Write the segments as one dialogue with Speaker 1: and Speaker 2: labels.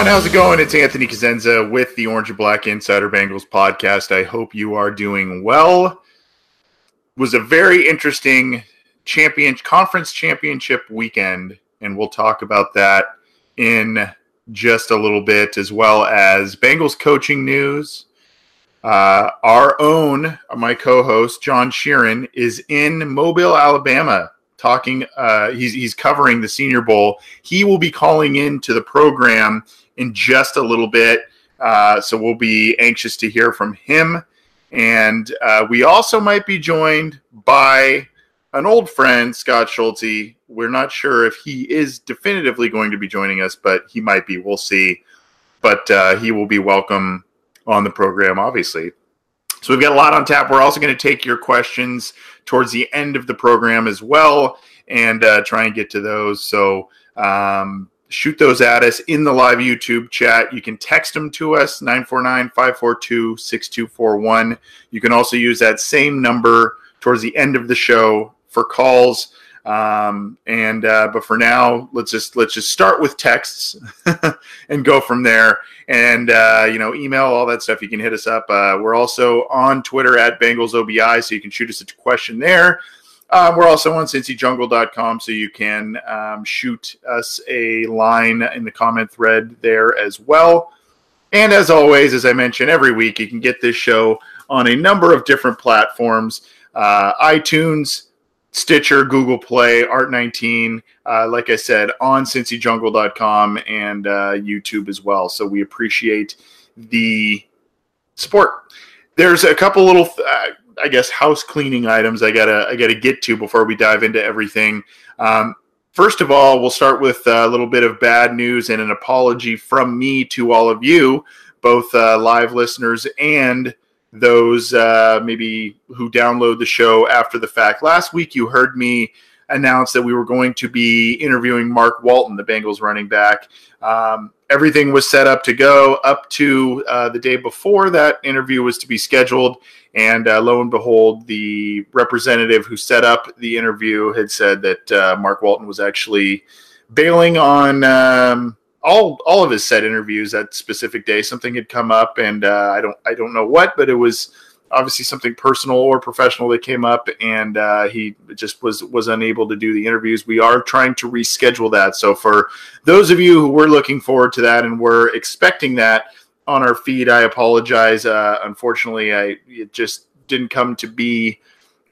Speaker 1: everyone. How's it going? It's Anthony Cosenza with the Orange and Black Insider Bengals podcast. I hope you are doing well. It was a very interesting champion conference championship weekend, and we'll talk about that in just a little bit, as well as Bengals coaching news. Uh, our own, my co-host John Sheeran, is in Mobile, Alabama, talking. Uh, he's he's covering the Senior Bowl. He will be calling into the program in just a little bit, uh, so we'll be anxious to hear from him. And uh, we also might be joined by an old friend, Scott Schulte. We're not sure if he is definitively going to be joining us, but he might be. We'll see. But uh, he will be welcome on the program, obviously. So we've got a lot on tap. We're also going to take your questions towards the end of the program as well and uh, try and get to those. So um, shoot those at us in the live YouTube chat. You can text them to us 949 542 6241. You can also use that same number towards the end of the show for calls. Um, and uh, but for now, let's just let's just start with texts and go from there. And uh, you know, email all that stuff. You can hit us up. Uh, we're also on Twitter at Bengals OBI, so you can shoot us a question there. Uh, we're also on cincyjungle.com, so you can um, shoot us a line in the comment thread there as well. And as always, as I mentioned every week, you can get this show on a number of different platforms uh, iTunes, Stitcher, Google Play, Art19, uh, like I said, on cincyjungle.com and uh, YouTube as well. So we appreciate the support. There's a couple little, uh, I guess, house cleaning items I gotta I gotta get to before we dive into everything. Um, first of all, we'll start with a little bit of bad news and an apology from me to all of you, both uh, live listeners and those uh, maybe who download the show after the fact. Last week, you heard me announce that we were going to be interviewing Mark Walton, the Bengals running back. Um, everything was set up to go up to uh, the day before that interview was to be scheduled. And uh, lo and behold, the representative who set up the interview had said that uh, Mark Walton was actually bailing on. Um, all all of his set interviews that specific day. Something had come up, and uh, I don't I don't know what, but it was obviously something personal or professional that came up, and uh, he just was was unable to do the interviews. We are trying to reschedule that. So for those of you who were looking forward to that and were expecting that on our feed, I apologize. Uh, unfortunately, I it just didn't come to be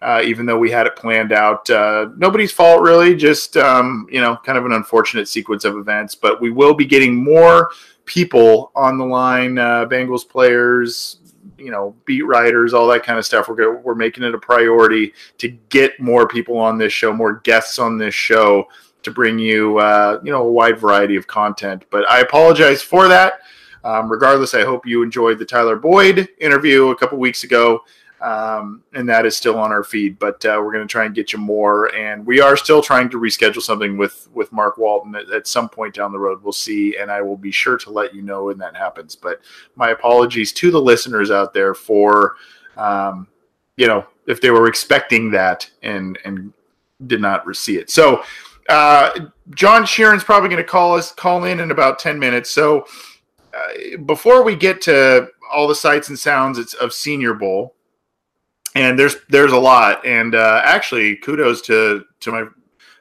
Speaker 1: uh, even though we had it planned out. Uh, nobody's fault, really, just, um, you know, kind of an unfortunate sequence of events. But we will be getting more people on the line, uh, Bengals players, you know, beat writers, all that kind of stuff. We're, we're making it a priority to get more people on this show, more guests on this show to bring you, uh, you know, a wide variety of content. But I apologize for that. Um, regardless, I hope you enjoyed the Tyler Boyd interview a couple weeks ago um, and that is still on our feed. But uh, we're going to try and get you more, and we are still trying to reschedule something with with Mark Walton at, at, some point down the road. We'll see, and I will be sure to let you know when that happens. But my apologies to the listeners out there for, um, you know, if they were expecting that and and did not see it. So. Uh, John Sheeran's probably going to call us call in in about 10 minutes. So uh, before we get to all the sights and sounds of Senior Bowl, and there's there's a lot. And uh, actually, kudos to to my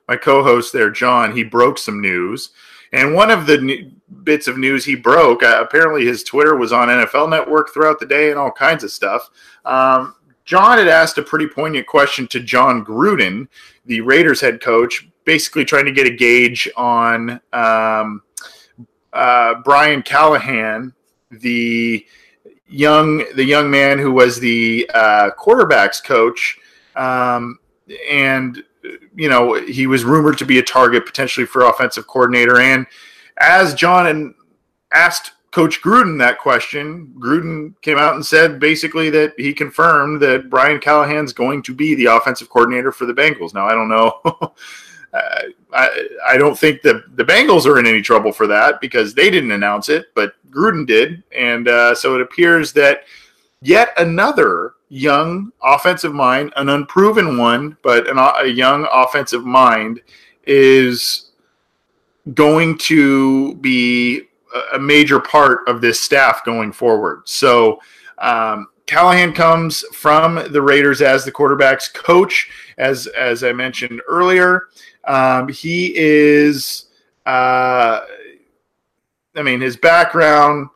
Speaker 1: my co-host there, John. He broke some news, and one of the bits of news he broke, uh, apparently his Twitter was on NFL Network throughout the day and all kinds of stuff. Um, John had asked a pretty poignant question to Jon Gruden, the Raiders head coach, basically trying to get a gauge on um, uh, Brian Callahan, the young the young man who was the uh, quarterbacks coach, um, and you know he was rumored to be a target potentially for offensive coordinator. And as John asked Coach Gruden that question, Gruden came out and said basically that he confirmed that Brian Callahan's going to be the offensive coordinator for the Bengals. Now I don't know. Uh, I, I don't think the the Bengals are in any trouble for that because they didn't announce it, but Gruden did, and uh, so it appears that yet another young offensive mind, an unproven one, but an, a young offensive mind, is going to be a major part of this staff going forward. So um, Callahan comes from the Raiders as the quarterbacks coach, as as I mentioned earlier. Um, he is, uh, I mean, his background.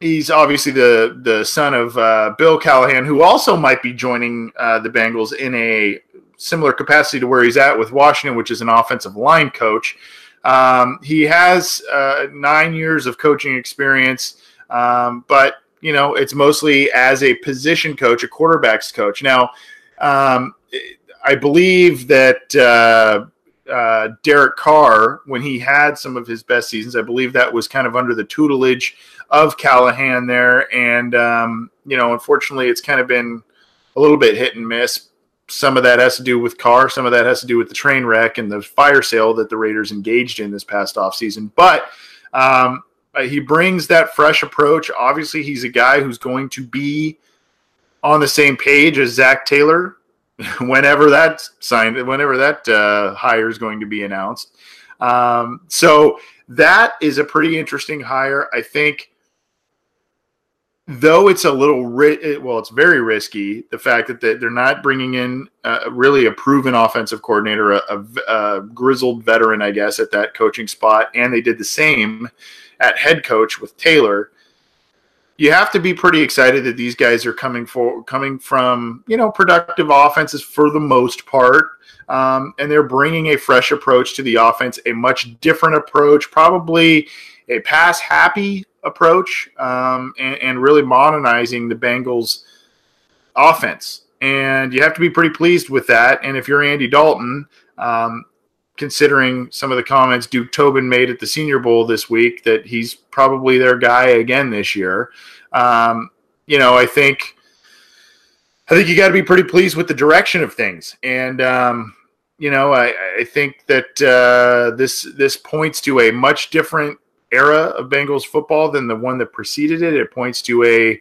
Speaker 1: He's obviously the the son of uh, Bill Callahan, who also might be joining uh, the Bengals in a similar capacity to where he's at with Washington, which is an offensive line coach. Um, he has uh, nine years of coaching experience, um, but you know it's mostly as a position coach, a quarterbacks coach. Now, um, I believe that uh, uh, Derek Carr, when he had some of his best seasons, I believe that was kind of under the tutelage of Callahan there, and um, you know, unfortunately, it's kind of been a little bit hit and miss some of that has to do with Carr, some of that has to do with the train wreck and the fire sale that the Raiders engaged in this past offseason. But um, uh, he brings that fresh approach. Obviously, he's a guy who's going to be on the same page as Zac Taylor whenever that signed, whenever that uh, hire is going to be announced. Um, so that is a pretty interesting hire. I think though it's a little ri- well it's very risky the fact that they're not bringing in uh, really a proven offensive coordinator a, a, a, grizzled veteran i guess at that coaching spot and they did the same at head coach with taylor you have to be pretty excited that these guys are coming for coming from you know productive offenses for the most part um, and they're bringing a fresh approach to the offense a much different approach probably a pass happy approach um, and, and, really modernizing the Bengals offense. And you have to be pretty pleased with that. And if you're Andy Dalton, um, considering some of the comments Duke Tobin made at the Senior Bowl this week, that he's probably their guy again this year. Um, you know, I think I think you got to be pretty pleased with the direction of things. And um, you know, I, I think that uh, this this points to a much different era of Bengals football than the one that preceded it. It points to a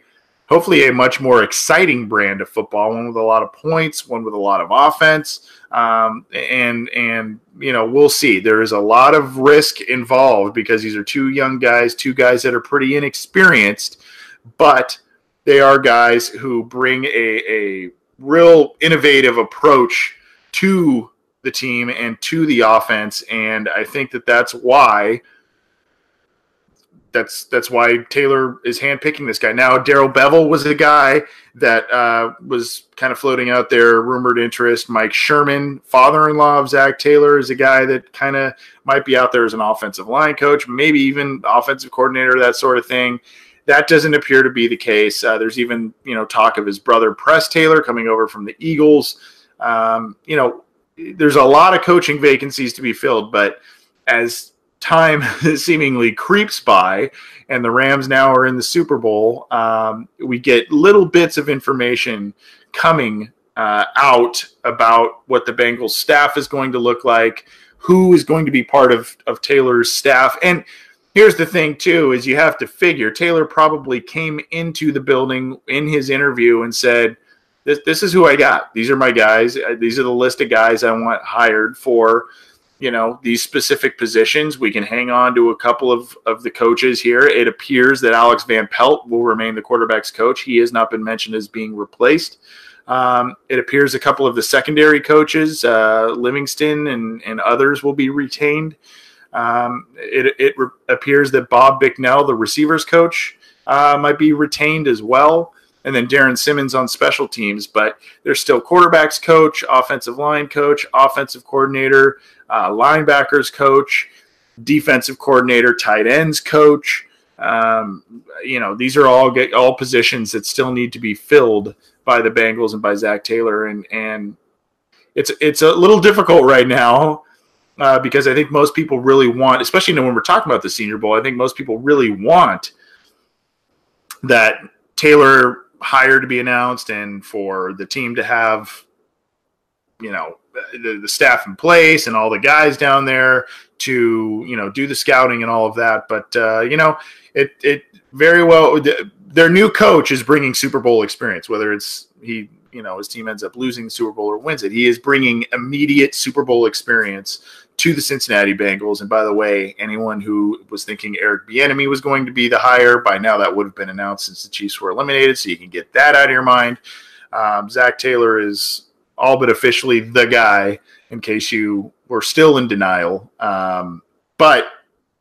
Speaker 1: hopefully a much more exciting brand of football, one with a lot of points, one with a lot of offense. Um, and and you know we'll see. There is a lot of risk involved because these are two young guys, two guys that are pretty inexperienced, but they are guys who bring a, a real innovative approach to the team and to the offense. And I think that that's why that's that's why Taylor is handpicking this guy. Now, Darrell Bevell was a guy that uh, was kind of floating out there, rumored interest. Mike Sherman, father-in-law of Zac Taylor, is a guy that kind of might be out there as an offensive line coach, maybe even offensive coordinator, that sort of thing. That doesn't appear to be the case. Uh, there's even you know talk of his brother Press Taylor coming over from the Eagles. Um, you know, there's a lot of coaching vacancies to be filled, but as time seemingly creeps by and the Rams now are in the Super Bowl, um, we get little bits of information coming uh, out about what the Bengals staff is going to look like, who is going to be part of, of Taylor's staff. And here's the thing, too, is you have to figure Taylor probably came into the building in his interview and said, this, this is who I got. These are my guys. These are the list of guys I want hired for – you know these specific positions. We can hang on to a couple of, of the coaches here. It appears that Alex Van Pelt will remain the quarterback's coach. He has not been mentioned as being replaced. Um, it appears a couple of the secondary coaches, uh, Livingston and, and others, will be retained. Um, it it re- appears that Bob Bicknell, the receivers coach, uh, might be retained as well and then Darrin Simmons on special teams. But there's still quarterbacks coach, offensive line coach, offensive coordinator, uh, linebackers coach, defensive coordinator, tight ends coach. Um, you know, these are all get, all positions that still need to be filled by the Bengals and by Zac Taylor, and and it's it's a little difficult right now. Uh, because I think most people really want, especially when we're talking about the Senior Bowl, I think most people really want that Taylor hire to be announced and for the team to have, you know, the, the staff in place and all the guys down there to, you know, do the scouting and all of that. But, uh, you know, it, it very well, their new coach is bringing Super Bowl experience, whether it's he, you know, his team ends up losing the Super Bowl or wins it. He is bringing immediate Super Bowl experience to the Cincinnati Bengals. And by the way, anyone who was thinking Eric Bieniemy was going to be the hire, by now that would have been announced since the Chiefs were eliminated. So you can get that out of your mind. Um, Zac Taylor is all but officially the guy. In case you were still in denial, um, but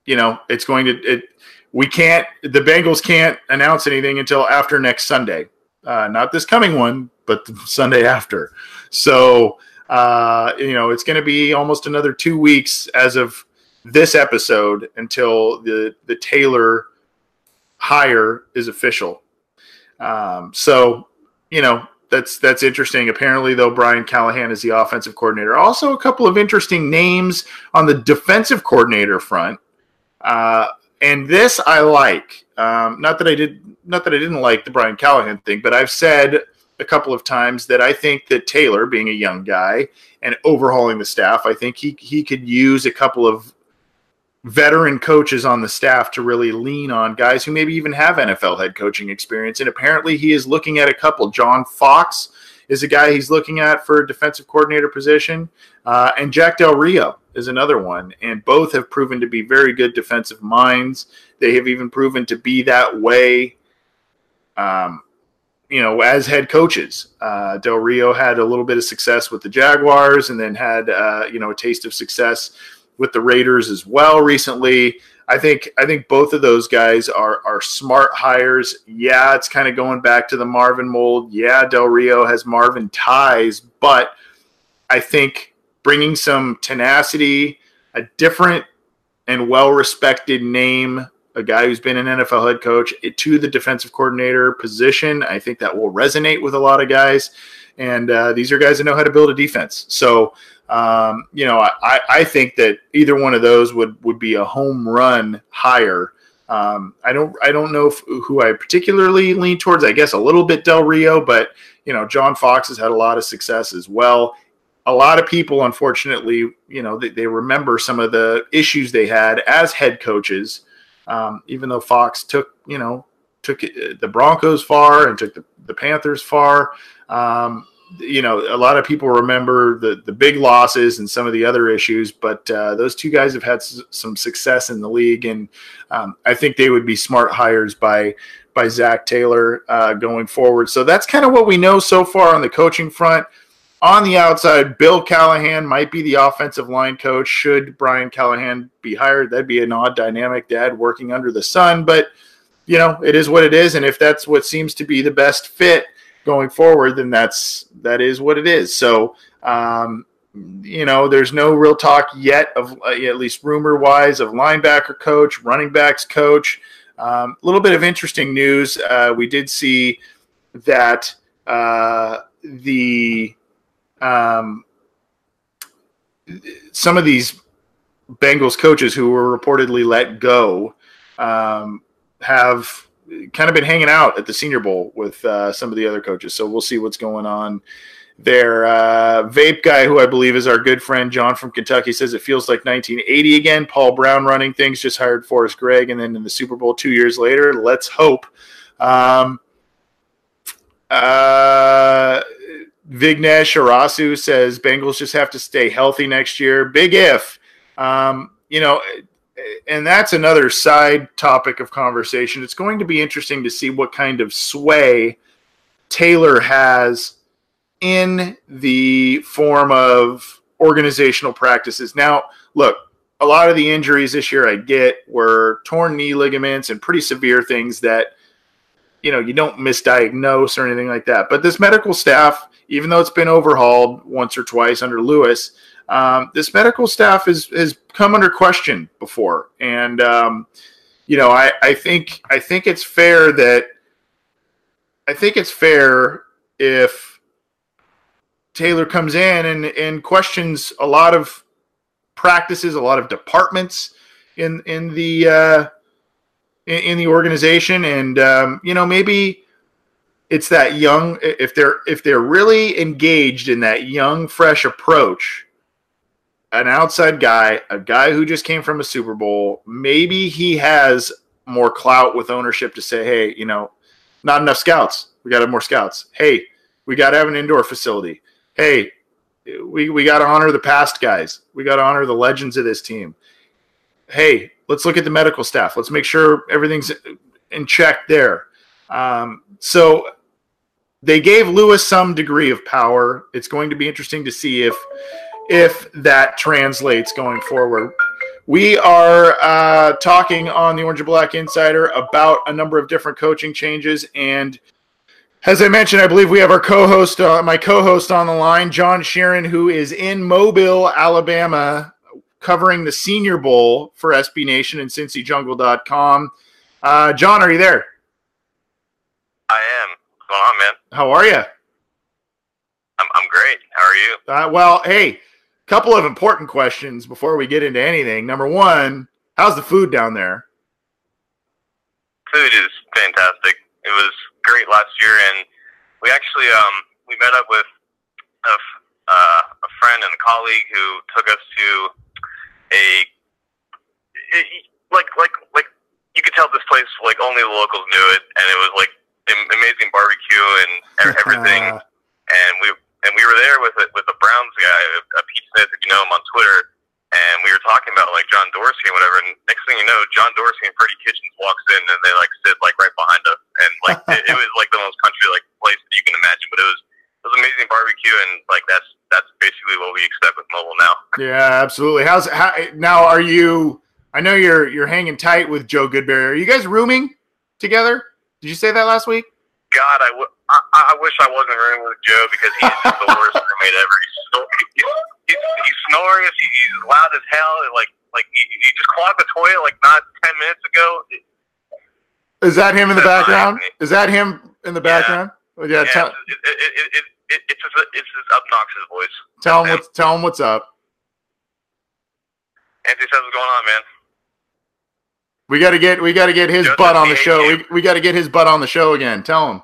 Speaker 1: you know it's going to it. We can't. The Bengals can't announce anything until after next Sunday. Uh, not this coming one, but Sunday after. So uh, you know, it's going to be almost another two weeks as of this episode until the the Taylor hire is official. Um, so, you know, that's that's interesting. Apparently, though, Brian Callahan is the offensive coordinator. Also, a couple of interesting names on the defensive coordinator front. Uh, and this I like. Um, not that I did, not that I didn't like the Brian Callahan thing, but I've said a couple of times that I think that Taylor, being a young guy and overhauling the staff, I think he he could use a couple of veteran coaches on the staff to really lean on guys who maybe even have NFL head coaching experience. And apparently, he is looking at a couple. John Fox is a guy he's looking at for a defensive coordinator position, uh, and Jack Del Rio is another one. And both have proven to be very good defensive minds. They have even proven to be that way. Um, you know, as head coaches. Uh, Del Rio had a little bit of success with the Jaguars and then had, uh, you know, a taste of success with the Raiders as well recently. I think I think both of those guys are are smart hires. Yeah, it's kind of going back to the Marvin mold. Yeah, Del Rio has Marvin ties, but I think bringing some tenacity, a different and well respected name a guy who's been an NFL head coach to the defensive coordinator position. I think that will resonate with a lot of guys. And uh, these are guys that know how to build a defense. So, um, you know, I, I think that either one of those would, would be a home run hire. Um, I don't I don't know if, who I particularly lean towards. I guess a little bit Del Rio, but you know John Fox has had a lot of success as well. A lot of people, unfortunately, you know, they, they remember some of the issues they had as head coaches um, even though Fox took, you know, took the Broncos far and took the, the Panthers far. Um, you know, a lot of people remember the the big losses and some of the other issues, but uh, those two guys have had s- some success in the league, and um, I think they would be smart hires by by Zac Taylor uh, going forward. So that's kind of what we know so far on the coaching front. On the outside, Bill Callahan might be the offensive line coach. Should Brian Callahan be hired, that'd be an odd dynamic, dad working under the son. But, you know, it is what it is. And if that's what seems to be the best fit going forward, then that's that is what it is. So, um, you know, there's no real talk yet of uh, at least rumor wise of linebacker coach, running backs coach. A um, little bit of interesting news. Uh, we did see that uh, the um, some of these Bengals coaches who were reportedly let go um, have kind of been hanging out at the Senior Bowl with uh, some of the other coaches. So we'll see what's going on there. Uh, vape guy, who I believe is our good friend John from Kentucky, says it feels like 1980 again. Paul Brown running things, just hired Forrest Gregg, and then in the Super Bowl two years later, let's hope. Um, uh, Vignesh Arasu says Bengals just have to stay healthy next year. Big if. Um, you know, and that's another side topic of conversation. It's going to be interesting to see what kind of sway Taylor has in the form of organizational practices. Now, look, a lot of the injuries this year I get were torn knee ligaments and pretty severe things that you know you don't misdiagnose or anything like that. But this medical staff even though it's been overhauled once or twice under Lewis, um, this medical staff has has come under question before, and um, you know, I, I think I think it's fair that I think it's fair if Taylor comes in and, and questions a lot of practices, a lot of departments in in the uh, in, in the organization, and um, you know maybe it's that young if they're if they're really engaged in that young fresh approach an outside guy a guy who just came from a super bowl maybe he has more clout with ownership to say hey you know not enough scouts we got to have more scouts hey we got to have an indoor facility hey we we got to honor the past guys. We got to honor the legends of this team. Hey, let's look at the medical staff. Let's make sure everything's in check there. Um, so they gave Lewis some degree of power. It's going to be interesting to see if if that translates going forward. We are uh, talking on the Orange and Black Insider about a number of different coaching changes, and as I mentioned, I believe we have our co-host, uh, my co-host on the line, John Sheeran, who is in Mobile, Alabama, covering the Senior Bowl for SB Nation and CincyJungle.com. Uh, John, are you there?
Speaker 2: I am. What's going on, man?
Speaker 1: How are you?
Speaker 2: I'm, I'm great. How are you?
Speaker 1: Uh, well, hey, couple of important questions before we get into anything. Number one, how's the food down there?
Speaker 2: Food is fantastic. It was great last year, and we actually um, we met up with a, uh, a friend and a colleague who took us to a like like like you could tell this place like only the locals knew it, and it was like amazing barbecue and everything. and we and we were there with a, with a Browns guy, a Pete Smith, if you know him on Twitter, and we were talking about like John Dorsey and whatever. And next thing you know, John Dorsey and Freddie Kitchens walks in, and they like sit like right behind us, and like it, it was like the most country like place that you can imagine. But it was it was amazing barbecue, and like that's that's basically what we expect with mobile now.
Speaker 1: Yeah, absolutely. How's how now? Are you? I know you're you're hanging tight with Joe Goodberry. Are you guys rooming together? Did you say that last week?
Speaker 2: God, I, w- I, I wish I wasn't rooming with Joe because he's just the worst roommate ever. He's, snor- he's, he's, he's snoring. He's loud as hell. Like like he, he just clogged the toilet like not ten minutes ago.
Speaker 1: Is that him in the background? Is that him in the background?
Speaker 2: Yeah, yeah. yeah tell, it, it, it, it, it, it's his, it's his obnoxious voice.
Speaker 1: Tell him what's tell him what's up.
Speaker 2: Anthony says what's going on, man.
Speaker 1: We got to get we got to get his Just butt on the show. We, we got to get his butt on the show again. Tell him.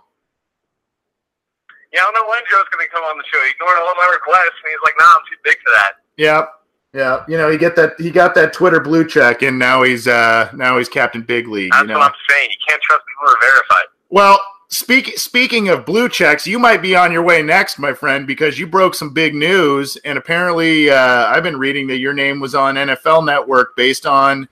Speaker 2: Yeah, I don't know when Joe's going to come on the show. He ignored all my requests, and he's like, "Nah, I'm too big for that."
Speaker 1: Yep. Yeah, you know, he get that he got that Twitter blue check, and now he's uh now he's Captain Big League.
Speaker 2: That's
Speaker 1: you know?
Speaker 2: what I'm saying. You can't trust people who are verified.
Speaker 1: Well, speak speaking of blue checks, you might be on your way next, my friend, because you broke some big news, and apparently, uh, I've been reading that your name was on NFL Network based on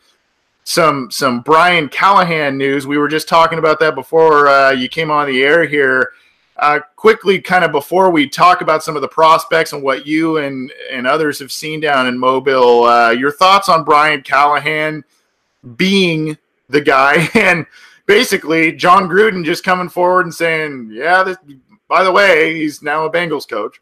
Speaker 1: some some Brian Callahan news. We were just talking about that before uh, you came on the air here. Uh, quickly, kind of before we talk about some of the prospects and what you and and others have seen down in Mobile, uh, your thoughts on Brian Callahan being the guy, and basically Jon Gruden just coming forward and saying, "Yeah, this, by the way, he's now a Bengals coach."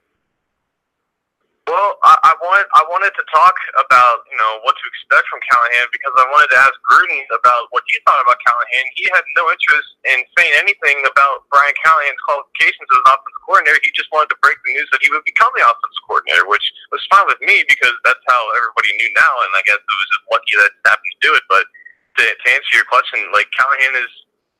Speaker 2: Well, I, I wanted I wanted to talk about you know what to expect from Callahan because I wanted to ask Gruden about what he thought about Callahan. He had no interest in saying anything about Brian Callahan's qualifications as an offensive coordinator. He just wanted to break the news that he would become the offensive coordinator, which was fine with me because that's how everybody knew now, and I guess it was just lucky that happened to do it. But to, to answer your question, like Callahan is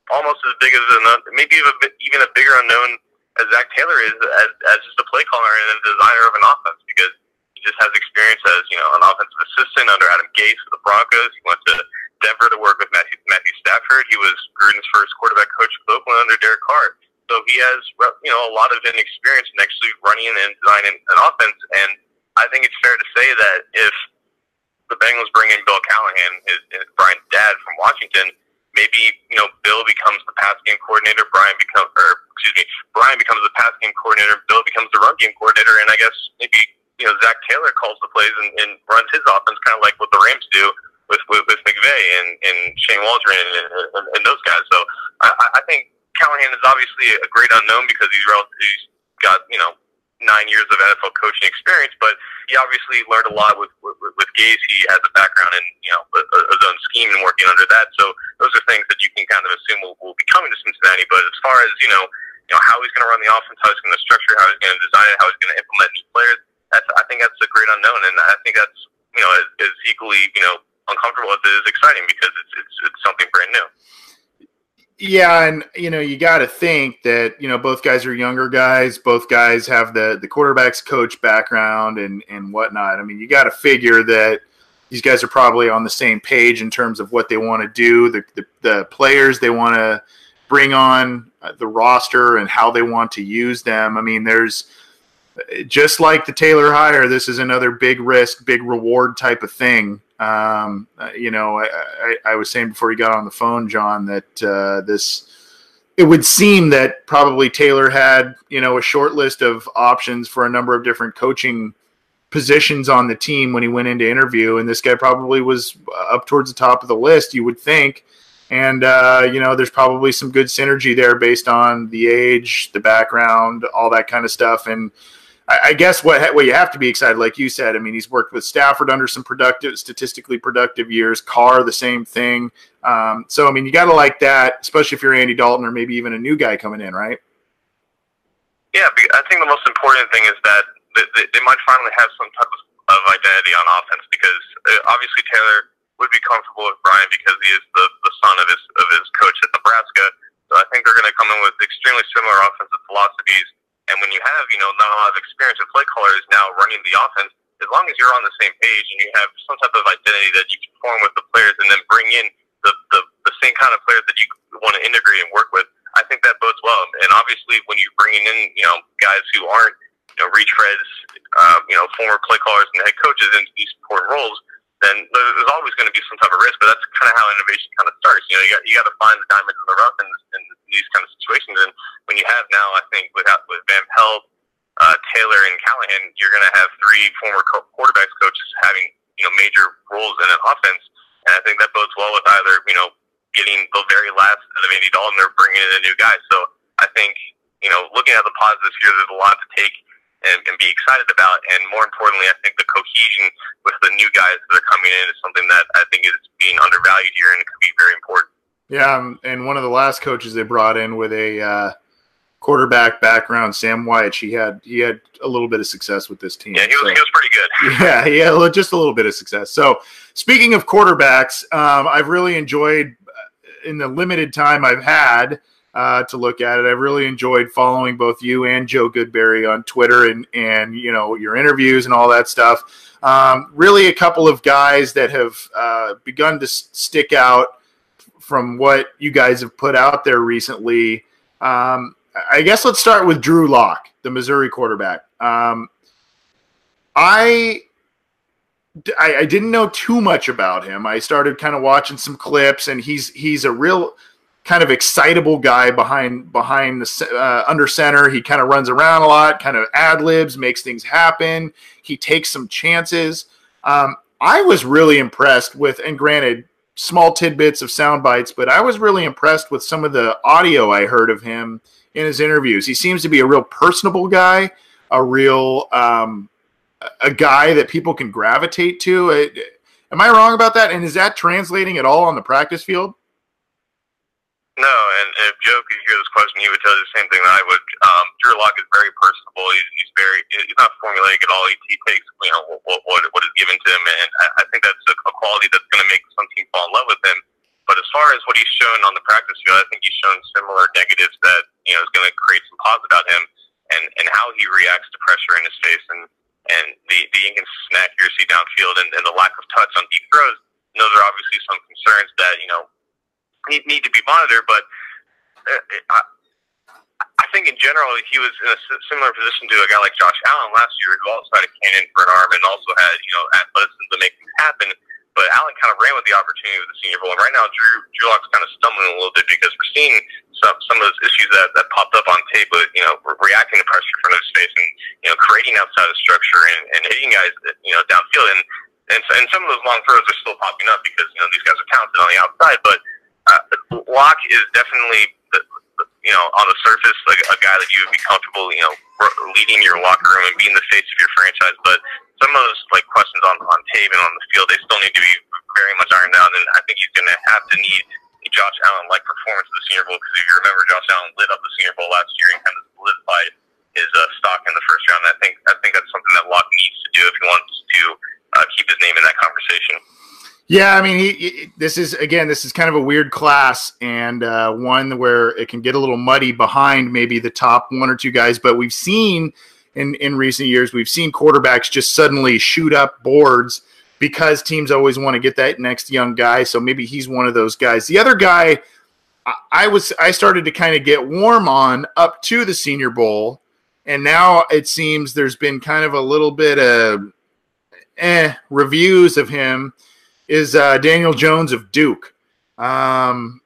Speaker 2: almost as big as an maybe even a, even a bigger unknown as Zac Taylor is as, as just a play caller and a designer of an offense because he just has experience as you know an offensive assistant under Adam Gase for the Broncos. He went to Denver to work with Matthew, Matthew Stafford. He was Gruden's first quarterback coach with Oakland under Derek Carr. So he has you know a lot of experience in actually running and designing an offense. And I think it's fair to say that if the Bengals bring in Bill Callahan, his, his Brian's dad from Washington, maybe you know Bill becomes the pass game coordinator, Brian becomes or excuse me, Brian becomes the pass game coordinator, Bill becomes the run game coordinator, and I guess maybe you know Zac Taylor calls the plays and, and runs his offense, kind of like what the Rams do with with, with McVay and, and Shane Waldron and, and, and those guys. So I, I think Callahan is obviously a great unknown because he's he's got you know nine years of NFL coaching experience, but he obviously learned a lot with with, with Gase. He has a background in you know a, a zone scheme and working under that. So those are things that you can kind of assume will, will be coming to Cincinnati. But as far as you know, you know how he's going to run the offense, how he's going to structure, how he's going to design it, how he's going to implement new players. That's I think that's a great unknown, and I think that's you know is, is equally you know uncomfortable as it is exciting because it's it's, it's something brand new.
Speaker 1: Yeah, and you know you got to think that you know both guys are younger guys. Both guys have the the quarterbacks coach background and and whatnot. I mean, you got to figure that these guys are probably on the same page in terms of what they want to do, the the, the players they want to bring on uh, the roster, and how they want to use them. I mean, there's just like the Taylor hire, this is another big risk, big reward type of thing. Um, uh, you know, I, I, I, was saying before you got on the phone, John, that uh, this it would seem that probably Taylor had you know a short list of options for a number of different coaching positions on the team when he went into interview, and this guy probably was up towards the top of the list. You would think. And uh, you know, there's probably some good synergy there based on the age, the background, all that kind of stuff. And I, guess what what you have to be excited, like you said. I mean, he's worked with Stafford under some productive, statistically productive years. Carr, the same thing. Um, so I mean, you got to like that, especially if you're Andy Dalton or maybe even a new guy coming in, right?
Speaker 2: Yeah, I think the most important thing is that they, might finally have some type of, of identity on offense because uh, obviously Taylor would be comfortable with Brian because he is the, the son of his of his coach at Nebraska. So I think they're going to come in with extremely similar offensive philosophies and when you have, you know, not a lot of experience with play callers now running the offense, as long as you're on the same page and you have some type of identity that you can form with the players and then bring in the, the, the same kind of players that you want to integrate and work with, I think that bodes well. And obviously, when you're bringing in, you know, guys who aren't, you know, retreads, uh, you know, former play callers and head coaches into these important roles, then there's always going to be some type of risk. But that's kind of how innovation kind of starts. You know, you got you got to find the diamond in the rough in, in these kind of situations. And when you have now, I think with with Van Pelt, uh, Taylor, and Callahan, you're going to have three former co- quarterbacks coaches having you know major roles in an offense. And I think that bodes well with either you know getting the very last of Andy Dalton or bringing in a new guy. So I think you know looking at the positives here, there's a lot to take and, and be excited about. And more importantly, I think the cohesion with the new guys that are coming in is something that I think is being undervalued here and could be very important.
Speaker 1: Yeah, um, and one of the last coaches they brought in with a uh, quarterback background, Sam Wyche, he had he had a little bit of success with this team.
Speaker 2: Yeah, he was, so, he was pretty good.
Speaker 1: Yeah, yeah, just a little bit of success. So, speaking of quarterbacks, um, I've really enjoyed uh, in the limited time I've had uh, to look at it. I've really enjoyed following both you and Joe Goodberry on Twitter and and you know your interviews and all that stuff. Um, really, a couple of guys that have uh, begun to stick out from what you guys have put out there recently. Um, I guess let's start with Drew Lock, the Missouri quarterback. Um, I, I, I didn't know too much about him. I started kind of watching some clips, and he's he's a real kind of excitable guy behind behind the uh, under center. He kind of runs around a lot, kind of ad libs, makes things happen. He takes some chances. Um, I was really impressed with, and granted, small tidbits of sound bites, but I was really impressed with some of the audio I heard of him in his interviews. He seems to be a real personable guy, a real um, a guy that people can gravitate to. Am I wrong about that? And is that translating at all on the practice field?
Speaker 2: No, and, if Joe could hear this question, he would tell you the same thing that I would. Um, Drew Lock is very personable. He's, he's very he's not formulaic at all. He, he takes you know what, what what is given to him, and I, I think that's a, a quality that's going to make some team fall in love with him. But as far as what he's shown on the practice field, I think he's shown similar negatives that you know is going to create some pause about him, and and how he reacts to pressure in his face, and and the the inconsistent accuracy downfield, and, and the lack of touch on deep throws. And those are obviously some concerns that you know need, need to be monitored. But uh, I, I think in general he was in a similar position to a guy like Josh Allen last year, who also had a cannon for an arm and also had you know athleticism to make things happen. But Allen kind of ran with the opportunity with the Senior Bowl, and right now Drew Drew Lock's kind of stumbling a little bit because we're seeing some some of those issues that, that popped up on tape, with you know reacting to pressure from his face and you know creating outside of structure and, and hitting guys you know downfield and and, and some of those long throws are still popping up because you know these guys are talented on the outside, but uh, Lock is definitely, the, you know, on the surface, like a guy that you would be comfortable, you know, leading your locker room and being the face of your franchise. But some of those like questions on on tape and on the field, they still need to be very much ironed out. And I think he's going to have to need a Josh Allen like performance of the Senior Bowl because if you remember, Josh Allen lit up the Senior Bowl last year and kind of solidified his uh, stock in the first round. I think I think that's something that Lock needs to do if he wants to uh, keep his name in that conversation.
Speaker 1: Yeah, I mean, he, he, this is again, this is kind of a weird class and uh, one where it can get a little muddy behind maybe the top one or two guys. But we've seen in in recent years, we've seen quarterbacks just suddenly shoot up boards because teams always want to get that next young guy. So maybe he's one of those guys. The other guy, I, I was I started to kind of get warm on up to the Senior Bowl and now it seems there's been kind of a little bit of eh reviews of him. Is uh, Daniel Jones of Duke? Um,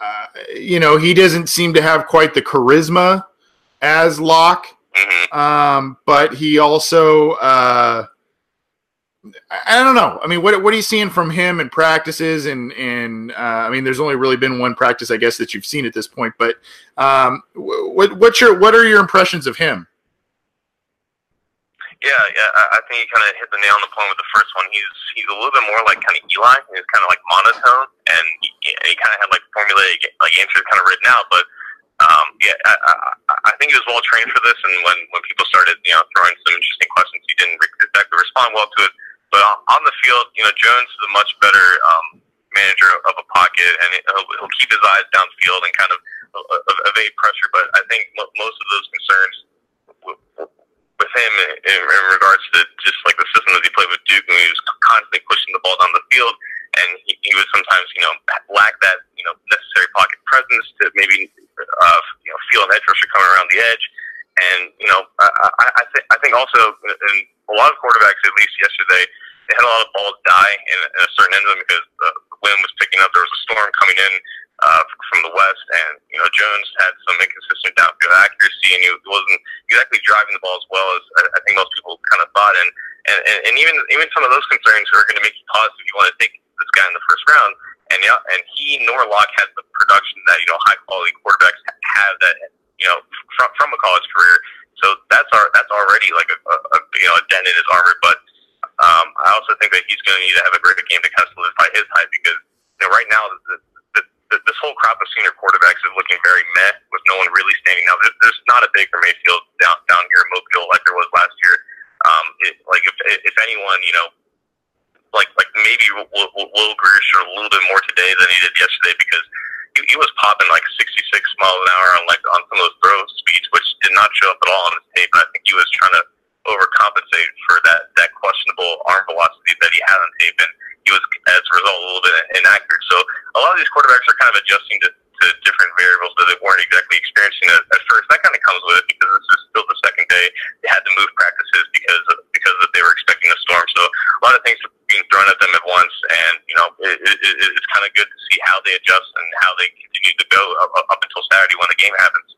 Speaker 1: uh, you know, he doesn't seem to have quite the charisma as Lock,
Speaker 2: hmm
Speaker 1: um, but he also. Uh, I don't know. I mean, what what are you seeing from him in practices? And and uh, I mean, there's only really been one practice, I guess, that you've seen at this point. But um, what what's your what are your impressions of him?
Speaker 2: Yeah, yeah. I, think you kind of hit the nail on the point with the first one. He's he's a little bit more like kind of Eli. He's kind of like monotone, and he, he kind of had like formulaic like answers kind of written out. But um, yeah, I, I, I think he was well trained for this. And when when people started you know throwing some interesting questions, he didn't re- exactly respond well to it. But on, the field, you know, Jones is a much better um, manager of a pocket, and he'll, he'll keep his eyes downfield and kind of uh, evade pressure. But I think most of those concerns with him in, in regards to just like the system that he played with Duke, when he was constantly pushing the ball down the field, and he, he would sometimes, you know, lack that, you know, necessary pocket presence to maybe, uh, you know, feel an edge rusher coming around the edge. And you know, I, I, I think I think also in a lot of quarterbacks, at least yesterday, they had a lot of balls die in, a certain end them because the wind was picking up. There was a storm coming in uh, from the west, and you know Jones had some inconsistent downfield accuracy, and he wasn't exactly driving the ball as well as I, I think most people kind of thought. And and, and, and even even some of those concerns are going to make you pause if you want to take this guy in the first round. And yeah, and he nor Lock has the production that you know high quality quarterbacks have that you know from from a college career. So that's our that's already like a, a, a you know a dent in his armor. But um, I also think that he's going to need to have a great game to kind of solidify his hype because you know right now the, the, the, this whole crop of senior quarterbacks is looking very meh with no one really standing out. There's, there's not a Baker Mayfield down down here in Mobile like there was last year. Um, it, like if if anyone you know like like maybe Will, Will, Will Grier showed a little bit more today than he did yesterday because he, he was popping like 66 miles an hour on like on some of those throw speeds, which did not show up at all on his tape. And I think he was trying to overcompensate for that that questionable arm velocity that he had on tape, and he was as a result a little bit inaccurate. So a lot of these quarterbacks are kind of adjusting to, to different variables that they weren't exactly experiencing at, at first. That kind of comes with it because this is still the second day. They had to move practices because of, because of, they were expecting a storm. So a lot of things are being thrown at them at once, and you know it, it, it, it's kind of good to see how they adjust and how they continue to go up, up until Saturday when the game happens.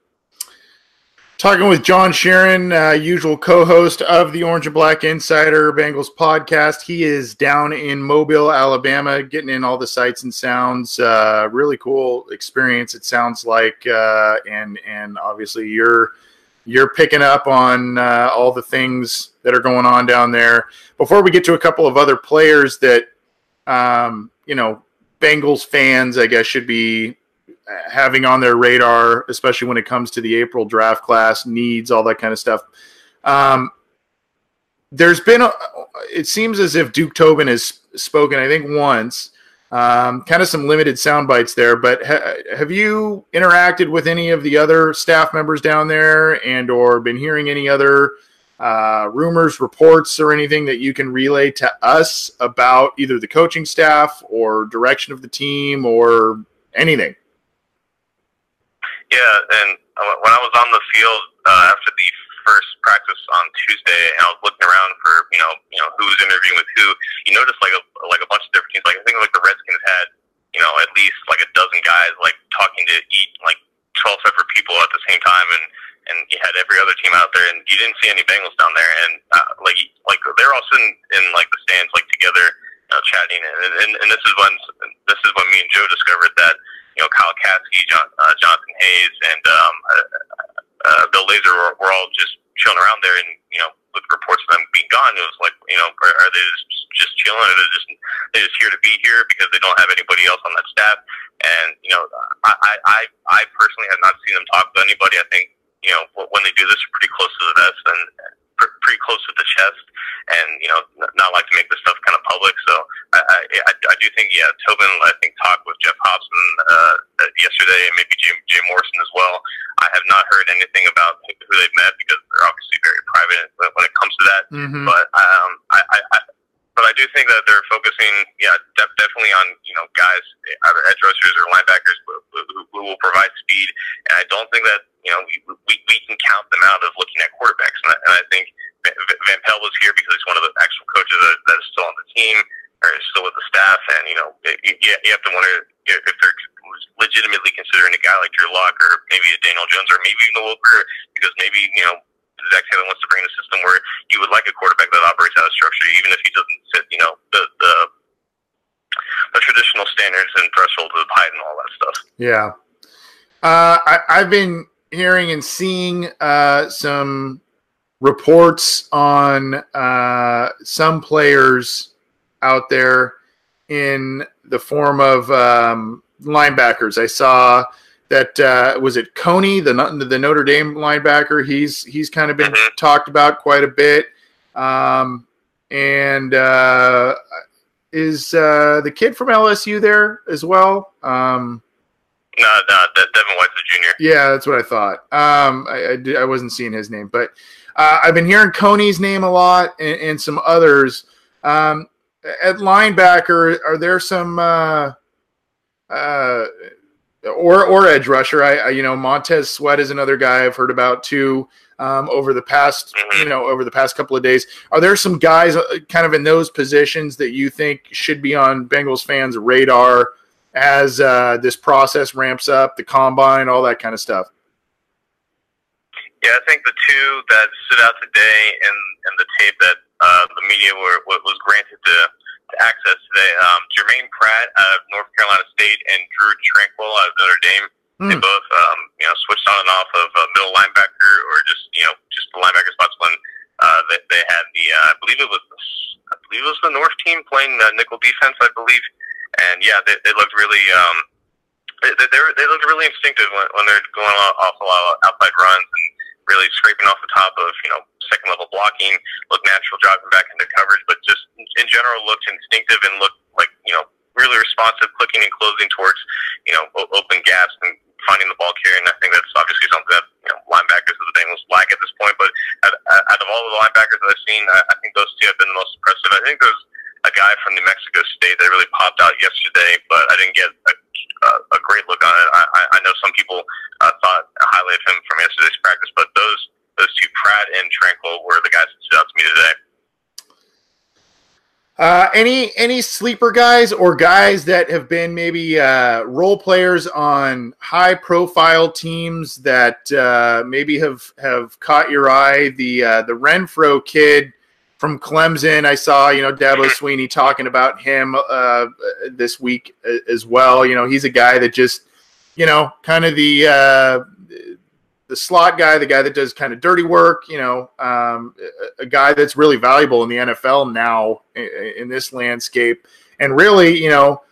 Speaker 1: Talking with John Sheeran, uh, usual co-host of the Orange and Black Insider Bengals podcast. He is down in Mobile, Alabama, getting in all the sights and sounds. Uh, really cool experience. It sounds like, uh, and and obviously you're you're picking up on uh, all the things that are going on down there. Before we get to a couple of other players that um, you know Bengals fans, I guess, should be having on their radar, especially when it comes to the April draft class needs, all that kind of stuff. Um, there's been, a, it seems as if Duke Tobin has spoken, I think once, um, kind of some limited sound bites there. But ha- have you interacted with any of the other staff members down there, and or been hearing any other uh, rumors, reports, or anything that you can relay to us about either the coaching staff or direction of the team or anything?
Speaker 2: Yeah, and uh, when I was on the field uh, after the first practice on Tuesday, and I was looking around for you know you know who's interviewing with who, you notice like a like a bunch of different teams. Like I think like the Redskins had you know at least like a dozen guys like talking to eat like twelve separate people at the same time, and and you had every other team out there, and you didn't see any Bengals down there, and uh, like like they're all sitting in like the stands like together, uh, chatting, and, and and this is when this is when me and Joe discovered that you know Kyle Caskey, John, uh, Jonathan Hayes, and um, uh, uh, Bill Lazor were, were all just chilling around there, and you know with reports of them being gone, it was like you know are, are they just, just chilling, or they just they just here to be here because they don't have anybody else on that staff, and you know I I, I personally have not seen them talk to anybody. I think you know when they do this, pretty close to the vest and pretty close to the chest, and you know not like to make this stuff kind of public. So I I, I do think yeah, Tobin I think talked with Geoff Hobson uh, yesterday, and maybe Jay, Jay Morrison as well. I have not heard anything about who they've met because they're obviously very private when it comes to that.
Speaker 1: Mm-hmm.
Speaker 2: But um, I, I, I but I do think that they're focusing, yeah, def- definitely on you know guys, either edge rushers or linebackers who, who, will provide speed. And I don't think that you know we, we, can count them out of looking at quarterbacks. And I, and I think Van Pelt was here because he's one of the actual coaches that, that is still on the team or is still with the staff. And you know, you, you have to wonder if they're legitimately considering a guy like Drew Lock or maybe a Daniel Jones or maybe even a Will Grier because maybe you know Zac Taylor wants to bring in a system where you would like a quarterback that operates out of structure, even if he doesn't fit, you know, the the, the traditional standards and thresholds of height and all that stuff.
Speaker 1: Yeah, uh, I, I've been hearing and seeing uh, some reports on uh, some players out there in the form of um, linebackers. I saw that uh, was it Coney, the the Notre Dame linebacker. He's he's kind of been mm-hmm. talked about quite a bit. Um, and uh, is uh, the kid from LSU there as well? Um,
Speaker 2: no, no, Devin White's the junior.
Speaker 1: Yeah, that's what I thought. Um, I, I, I wasn't seeing his name, but uh, I've been hearing Coney's name a lot and, and some others. Um, at linebacker, are there some uh, uh, or or edge rusher. I, I, you know Montez Sweat is another guy I've heard about too. Um, over the past
Speaker 2: mm-hmm.
Speaker 1: you know over the past couple of days, are there some guys uh, kind of in those positions that you think should be on Bengals fans' radar as uh, this process ramps up, the combine, all that kind of stuff?
Speaker 2: Yeah, I think the two that stood out today and in the tape that uh, the media were what was granted to access today. Um, Germaine Pratt out of North Carolina State and Drue Tranquill out of Notre Dame. Mm. They both, um, you know, switched on and off of uh, middle linebacker or just, you know, just the linebacker spots when uh, they, they had the, uh, I believe it was, I believe it was the North team playing uh, nickel defense, I believe. And yeah, they, they looked really, um, they, they, they looked really instinctive when, when they're going off a lot of outside runs and really scraping off the top of, you know, second level blocking, look natural dropping back into coverage, but just in general looked instinctive and looked like, you know, really responsive, clicking and closing towards, you know, open gaps and finding the ball carrier. And I think that's obviously something that, you know, linebackers of the Bengals lack at this point. But out, of all the linebackers that I've seen, I, I think those two have been the most impressive. I think there's a guy from New Mexico State that really popped out yesterday, but I didn't get a, a, great look on it. I, I know some people uh, thought highly of him from yesterday's practice, but those those two, Pratt and Tranquill, were the guys that stood out to me today.
Speaker 1: Uh, any any sleeper guys or guys that have been maybe uh, role players on high profile teams that uh, maybe have have caught your eye? The uh, the Renfrow kid from Clemson, I saw you know Dabo Swinney talking about him uh, this week as well. You know he's a guy that just you know kind of the uh, the slot guy, the guy that does kind of dirty work, you know, um, a, a, guy that's really valuable in the NFL now in, in, this landscape. And really, you know,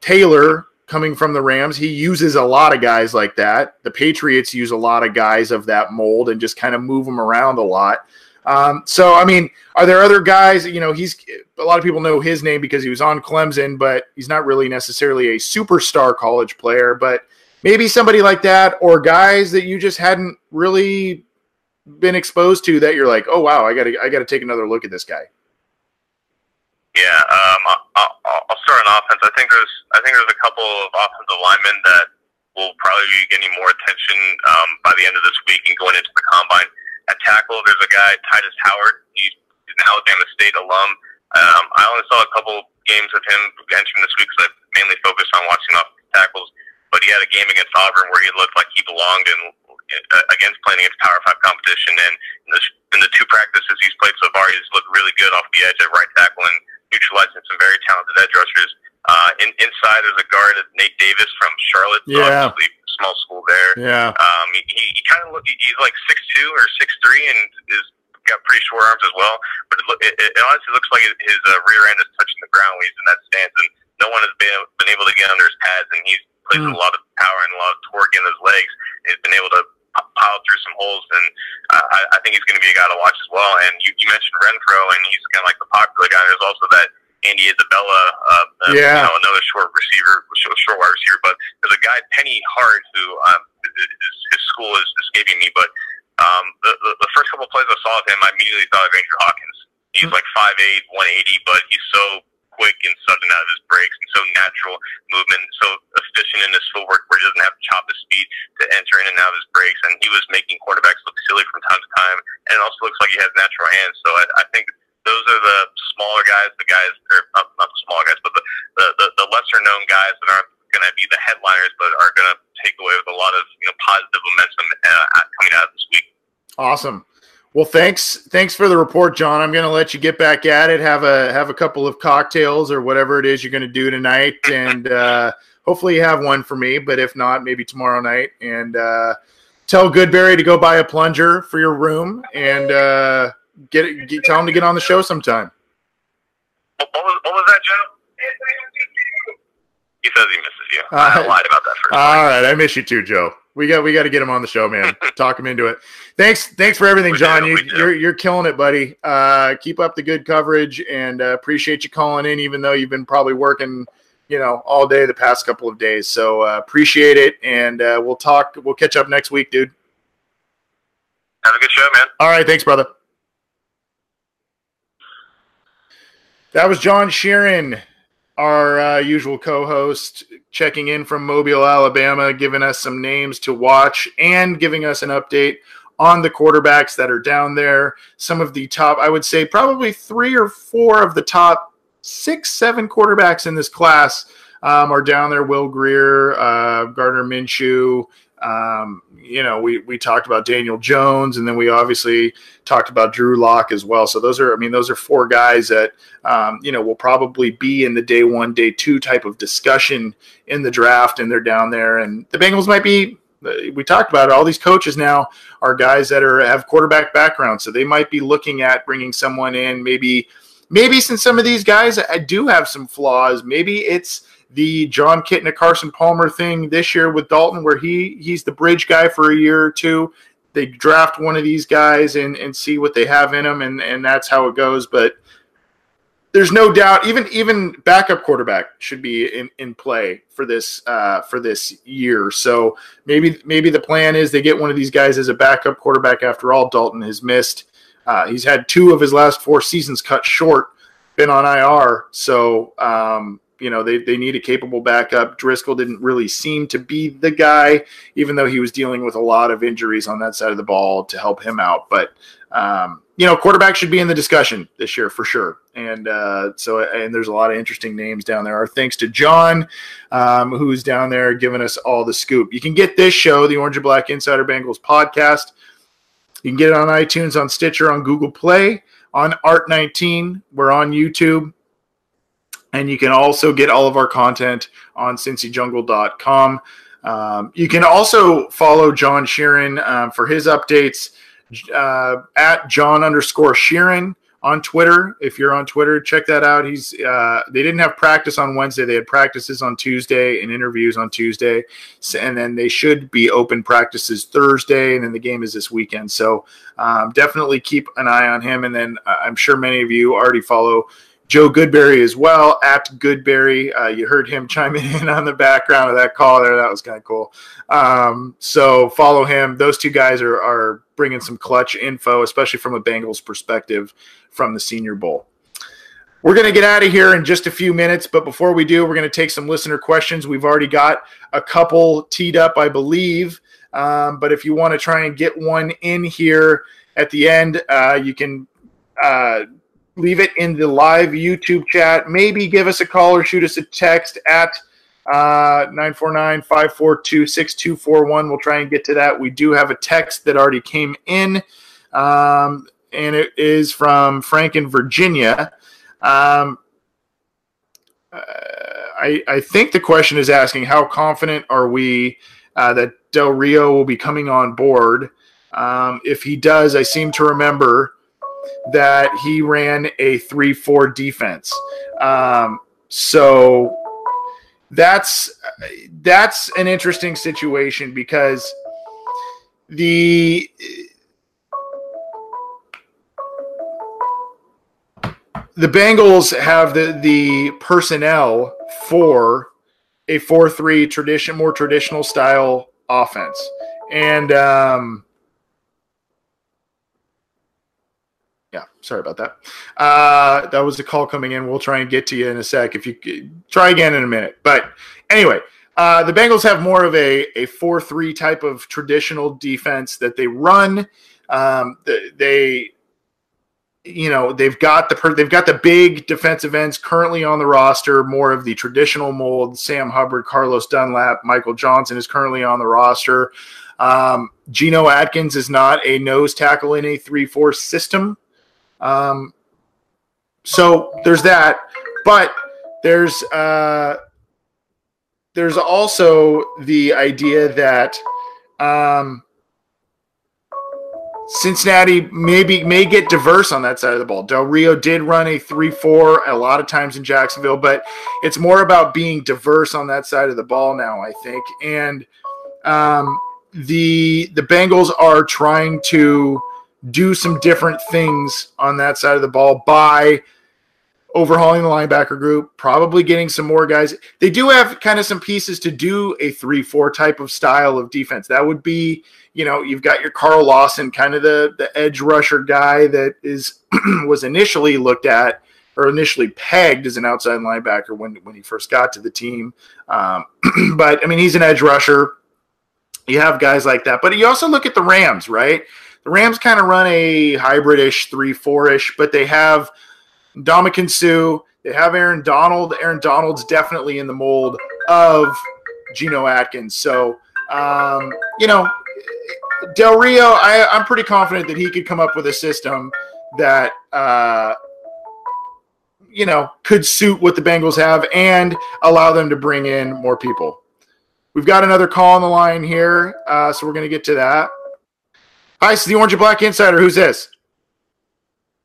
Speaker 1: Taylor coming from the Rams, he uses a lot of guys like that. The Patriots use a lot of guys of that mold and just kind of move them around a lot. Um, so, I mean, are there other guys? You know, he's a lot of people know his name because he was on Clemson, but he's not really necessarily a superstar college player. But maybe somebody like that or guys that you just hadn't really been exposed to that you're like, oh wow, I got to I got to take another look at this guy.
Speaker 2: Yeah, um, I'll, I'll start on offense. I think there's I think there's a couple of offensive linemen that will probably be getting more attention um, by the end of this week and going into the combine. At tackle, there's a guy Tytus Howard. He's, an Alabama State alum. Um, I only saw a couple games of him entering this week because I mainly focused on watching off tackles but he had a game against Auburn where he looked like he belonged in uh, against playing against Power Five competition. And in the, in the two practices he's played so far, he's looked really good off the edge at right tackle and neutralizing some very talented edge rushers. Uh, in, inside, there's a guard, Nate Davis from Charlotte.
Speaker 1: Yeah.
Speaker 2: Obviously, small school there.
Speaker 1: Yeah.
Speaker 2: Um, he, he, kind of look. He's like six two or six three, and is got pretty short arms as well. But it, it, it honestly looks like his uh, rear end is touching the ground when he's in that stance, and no one has been been able to get under his pads, and he's plays mm. a lot of power and a lot of torque in his legs. He's been able to pile through some holes, and uh, I, I think he's going to be a guy to watch as well. And you, you mentioned Renfrow, and he's kind of like the popular guy. There's also that Andy Isabella, uh,
Speaker 1: yeah.
Speaker 2: you know, another short receiver, short, short wide receiver. But there's a guy, Penny Hart, who um, his, his school is escaping me, but um, the, the, the first couple of plays I saw of him, I immediately thought of Andrew Hawkins. He's like 5'8", 180, but he's so quick and sudden out of his breaks and so natural movement, so efficient in his footwork where he doesn't have to chop his speed to enter in and out of his breaks. And he was making quarterbacks look silly from time to time. And it also looks like he has natural hands. So I, I think those are the smaller guys, the guys, or not, not the smaller guys, but the, the, the, the lesser known guys that aren't going to be the headliners, but are going to take away with a lot of you know positive momentum uh, coming out of this week.
Speaker 1: Awesome. Well, thanks. Thanks for the report, John. I'm going to let you get back at it. Have a have a couple of cocktails or whatever it is you're going to do tonight, and uh, hopefully you have one for me. But if not, maybe tomorrow night. And uh, tell Goodberry to go buy a plunger for your room, and uh, get, it, get tell him to get on the show sometime.
Speaker 2: What was, what was that, Joe? He says he misses you. Uh, I lied about that first.
Speaker 1: All right, I miss you too, Joe. We got we got to get him on the show, man. Talk him into it. Thanks, thanks for everything, we John. You, are you're, you're killing it, buddy. Uh, keep up the good coverage, and uh, appreciate you calling in, even though you've been probably working, you know, all day the past couple of days. So uh, appreciate it, and uh, we'll talk. We'll catch up next week, dude.
Speaker 2: Have a good show, man.
Speaker 1: All right, thanks, brother. That was John Sheeran our uh, usual co-host checking in from Mobile, Alabama, giving us some names to watch and giving us an update on the quarterbacks that are down there. Some of the top, I would say, probably three or four of the top six, seven quarterbacks in this class um, are down there. Will Grier, uh, Gardner Minshew, um, you know, we we talked about Daniel Jones, and then we obviously talked about Drew Lock as well. So those are, I mean, those are four guys that um, you know will probably be in the day one, day two type of discussion in the draft, and they're down there. And the Bengals might be. We talked about it. All these coaches now are guys that are have quarterback backgrounds, so they might be looking at bringing someone in. Maybe, maybe since some of these guys I do have some flaws, maybe it's the Jon Kitna Carson Palmer thing this year with Dalton, where he he's the bridge guy for a year or two. They draft one of these guys and, and see what they have in them, and, and that's how it goes. But there's no doubt, even even backup quarterback should be in, in play for this uh, for this year. So maybe maybe the plan is they get one of these guys as a backup quarterback. After all, Dalton has missed. Uh, he's had two of his last four seasons cut short, been on IR. So um, you know they, they need a capable backup. Driskel didn't really seem to be the guy, even though he was dealing with a lot of injuries on that side of the ball to help him out. But um, you know, quarterback should be in the discussion this year for sure. And uh, so, and there's a lot of interesting names down there. Our thanks to John, um, who's down there giving us all the scoop. You can get this show, the Orange and Black Insider Bengals podcast. You can get it on iTunes, on Stitcher, on Google Play, on Art19. We're on YouTube. And you can also get all of our content on cincyjungle.com. Um, you can also follow John Sheeran um, for his updates uh, at John underscore Sheeran on Twitter. If you're on Twitter, check that out. He's uh, they didn't have practice on Wednesday; they had practices on Tuesday and interviews on Tuesday, and then they should be open practices Thursday, and then the game is this weekend. So um, definitely keep an eye on him. And then uh, I'm sure many of you already follow Joe Goodberry as well at Goodberry. Uh, you heard him chiming in on the background of that call there. That was kind of cool. Um, so follow him. Those two guys are, are bringing some clutch info, especially from a Bengals perspective from the Senior Bowl. We're going to get out of here in just a few minutes, but before we do, we're going to take some listener questions. We've already got a couple teed up, I believe. Um, but if you want to try and get one in here at the end, uh, you can uh, leave it in the live YouTube chat. Maybe give us a call or shoot us a text at uh, 949 542 6241. We'll try and get to that. We do have a text that already came in, um, and it is from Frank in Virginia. Um, uh, I, I think the question is asking how confident are we uh, that Del Rio will be coming on board? Um, if he does, I seem to remember that he ran a 3 4 defense. Um, so that's that's an interesting situation because the the Bengals have the the personnel for a 4-3 tradition more traditional style offense. And um, Yeah, sorry about that. Uh, that was a call coming in. We'll try and get to you in a sec. If you try again in a minute. But anyway, uh, the Bengals have more of a a four three type of traditional defense that they run. Um, they you know they've got the they've got the big defensive ends currently on the roster, more of the traditional mold. Sam Hubbard, Carlos Dunlap, Michael Johnson is currently on the roster. Um, Geno Atkins is not a nose tackle in a three-four system, um, so there's that. But there's uh, there's also the idea that um, Cincinnati maybe may get diverse on that side of the ball. Del Rio did run a 3-4 a lot of times in Jacksonville, but it's more about being diverse on that side of the ball now, I think. And um, the the Bengals are trying to do some different things on that side of the ball by overhauling the linebacker group, probably getting some more guys. They do have kind of some pieces to do a 3-4 type of style of defense. That would be you know, you've got your Carl Lawson, kind of the the edge rusher guy that is was initially looked at or initially pegged as an outside linebacker when when he first got to the team. Um, but I mean, he's an edge rusher. You have guys like that, but you also look at the Rams, right? The Rams kind of run a hybridish three four ish, but they have Ndamukong Suh. They have Aaron Donald. Aaron Donald's definitely in the mold of Geno Atkins. So, um, you know, Del Rio, I, I'm pretty confident that he could come up with a system that uh, you know could suit what the Bengals have and allow them to bring in more people. We've got another call on the line here, uh, so we're going to get to that. Hi, it's the Orange and Black Insider. Who's this?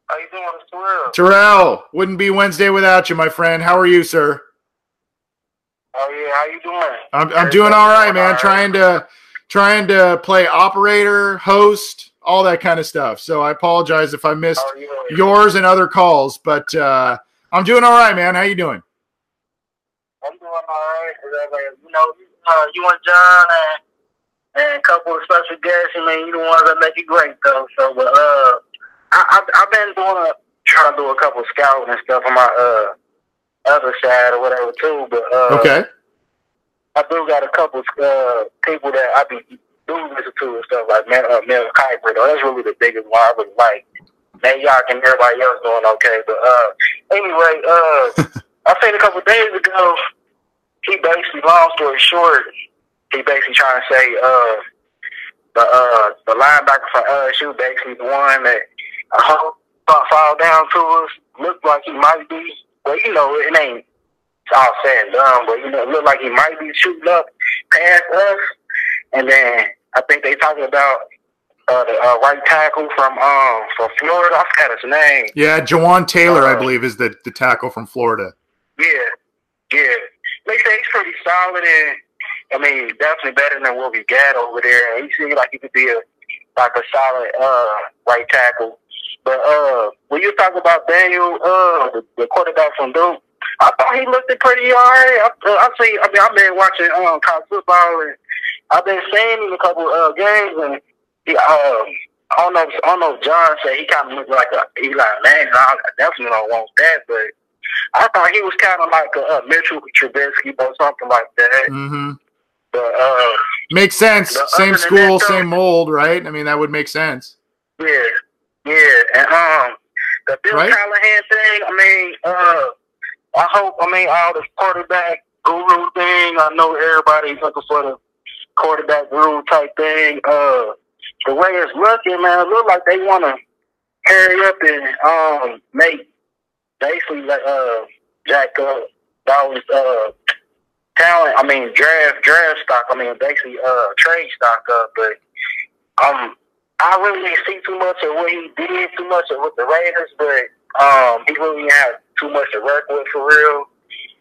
Speaker 3: How you doing, Terrell?
Speaker 1: Terrell, wouldn't be Wednesday without you, my friend. How are you, sir?
Speaker 3: Oh yeah, how you doing?
Speaker 1: I'm, I'm doing all right, man. Trying to trying to play operator, host, all that kind of stuff. So I apologize if I missed yours and other calls, but uh, I'm doing all right, man. How you doing?
Speaker 3: I'm doing all right. You know, uh, you and John and, and a couple of special guests. I mean, you the ones that make it great, though. So, but uh, I, I, have been doing a trying to do a couple of scouting and stuff on my uh other side or whatever too. But uh,
Speaker 1: okay.
Speaker 3: I do got a couple uh, people that I be do listen to and stuff like Mel, uh, Mel Kiper. Though that's really the biggest one I really like. Nate York and everybody else doing okay, but uh, anyway, uh, I seen a couple days ago. He basically, long story short, he basically trying to say uh, the uh, the linebacker for LSU basically the one that I hope fall down to us. Looked like he might be, but you know it ain't all said and done, but you know, it looked like he might be shooting up past us. And then I think they talking about uh, the uh, right tackle from um from Florida. I forgot his name.
Speaker 1: Yeah, Jawaan Taylor, uh, I believe, is the the tackle from Florida.
Speaker 3: Yeah, yeah. They say he's pretty solid, and I mean, definitely better than what we got over there. He seems like he could be a like a solid uh right tackle. But uh, when you talk about Daniel, uh, the, the quarterback from Duke, I thought he looked pretty all right. I, uh, I see. I mean, I've been watching um, college football, and I've been seeing him a couple uh, games, and he, um, I don't know. I don't know. If John said he kind of looked like a Eli Manning. I definitely don't want that, but I thought he was kind of like a, a Mitchell Trubisky or something like that.
Speaker 1: Mm-hmm.
Speaker 3: But uh,
Speaker 1: makes sense. Same school, that, same mold, right? I mean, that would make sense.
Speaker 3: Yeah, yeah, and um, the Bill right? Callahan thing. I mean, uh I hope, I mean, all this quarterback guru thing, I know everybody's looking for the quarterback guru type thing. Uh, the way it's looking, man, it look like they want to hurry up and um, make basically like uh, jack up those uh, talent. I mean, draft draft stock. I mean, basically uh, trade stock up. But um, I really didn't see too much of what he did, too much of with the Raiders. But um, he really had too much to work with for real.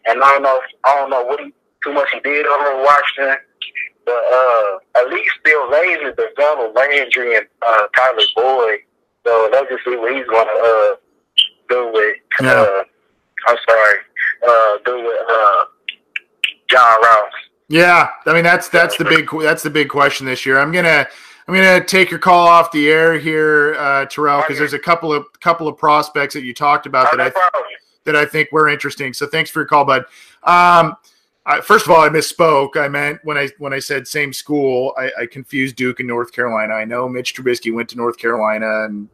Speaker 3: And I don't know, if, I don't know what he too much he did over in Washington. But uh, at least Bill Lazor developed Landry and uh, Tyler Boyd. So let's just see what he's going to uh, do with. Yeah. Uh, I'm sorry, uh, do with uh, John Ross.
Speaker 1: Yeah, I mean that's that's the big that's the big question this year. I'm gonna I'm gonna take your call off the air here, uh, Terrell, because there's a couple of couple of prospects that you talked about that I that I think were interesting. So thanks for your call, bud. Um, I, first of all, I misspoke. I meant when I when I said same school, I, I, confused Duke and North Carolina. I know Mitch Trubisky went to North Carolina, and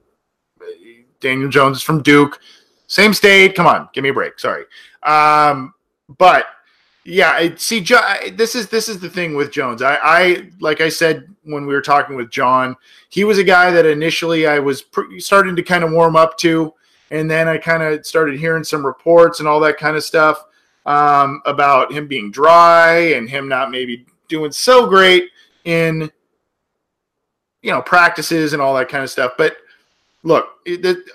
Speaker 1: Daniel Jones is from Duke, same state. Come on, give me a break. Sorry, um, but yeah, see, this is this is the thing with Jones. I, I like I said when we were talking with John, he was a guy that initially I was pr- starting to kind of warm up to, and then I kind of started hearing some reports and all that kind of stuff um, about him being dry and him not maybe doing so great in you know practices and all that kind of stuff. But look,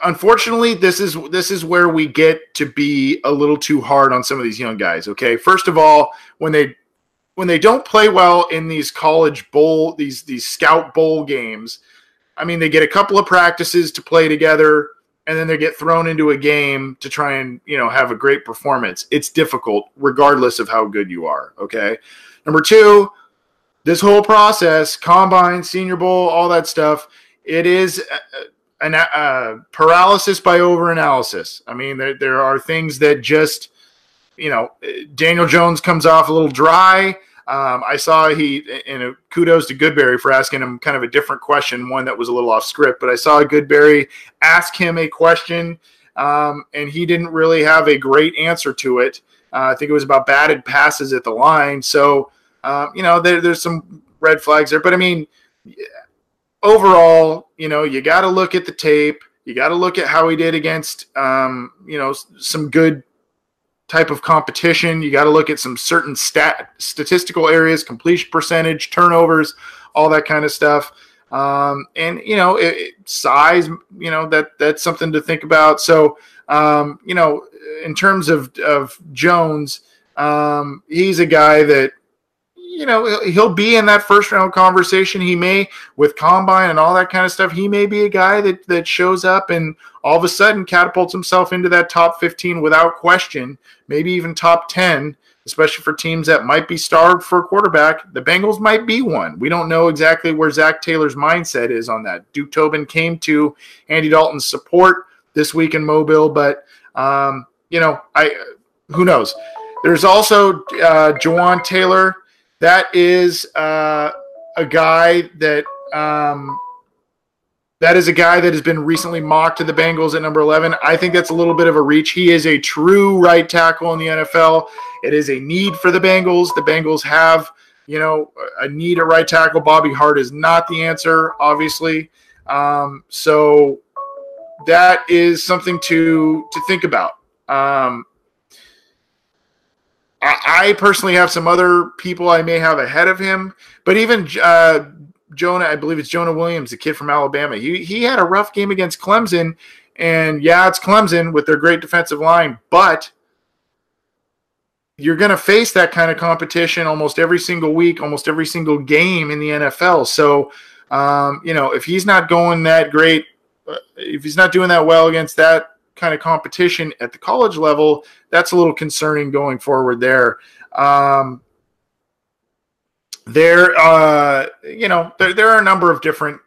Speaker 1: unfortunately, this is this is where we get to be a little too hard on some of these young guys. Okay, first of all, when they when they don't play well in these college bowl these these scout bowl games, I mean they get a couple of practices to play together and then they get thrown into a game to try and you know have a great performance it's difficult regardless of how good you are okay number two this whole process combine senior bowl all that stuff it is uh, uh, an uh, paralysis by overanalysis i mean there, there are things that just you know daniel jones comes off a little dry um, I saw he, and kudos to Goodberry for asking him kind of a different question, one that was a little off script. But I saw Goodberry ask him a question, um, and he didn't really have a great answer to it. Uh, I think it was about batted passes at the line. So, um, you know, there, there's some red flags there. But I mean, overall, you know, you got to look at the tape. You got to look at how he did against, um, you know, some good type of competition. You got to look at some certain stat statistical areas, completion percentage, turnovers, all that kind of stuff. Um, and you know, it, it, size, you know, that that's something to think about. So, um, you know, in terms of of Jones, um, he's a guy that you know he'll be in that first round conversation. He may with combine and all that kind of stuff. He may be a guy that that shows up and all of a sudden catapults himself into that top 15 without question, maybe even top 10, especially for teams that might be starved for a quarterback. The Bengals might be one. We don't know exactly where Zac Taylor's mindset is on that. Duke Tobin came to Andy Dalton's support this week in Mobile, but um, you know, I who knows. There's also uh, Jawaan Taylor. That is uh, a guy that um, that is a guy that has been recently mocked to the Bengals at number 11. I think that's a little bit of a reach. He is a true right tackle in the NFL. It is a need for the Bengals. The Bengals have, you know, a need at right tackle. Bobby Hart is not the answer, obviously. Um, so that is something to to think about. Um, I, personally have some other people I may have ahead of him, but even uh, Jonah, I believe it's Jonah Williams, the kid from Alabama. He he had a rough game against Clemson, and yeah, it's Clemson with their great defensive line, but you're going to face that kind of competition almost every single week, almost every single game in the NFL. So, um, you know, if he's not going that great, uh, if he's not doing that well against that kind of competition at the college level, that's a little concerning going forward there. Um, there uh you know there, there are a number of different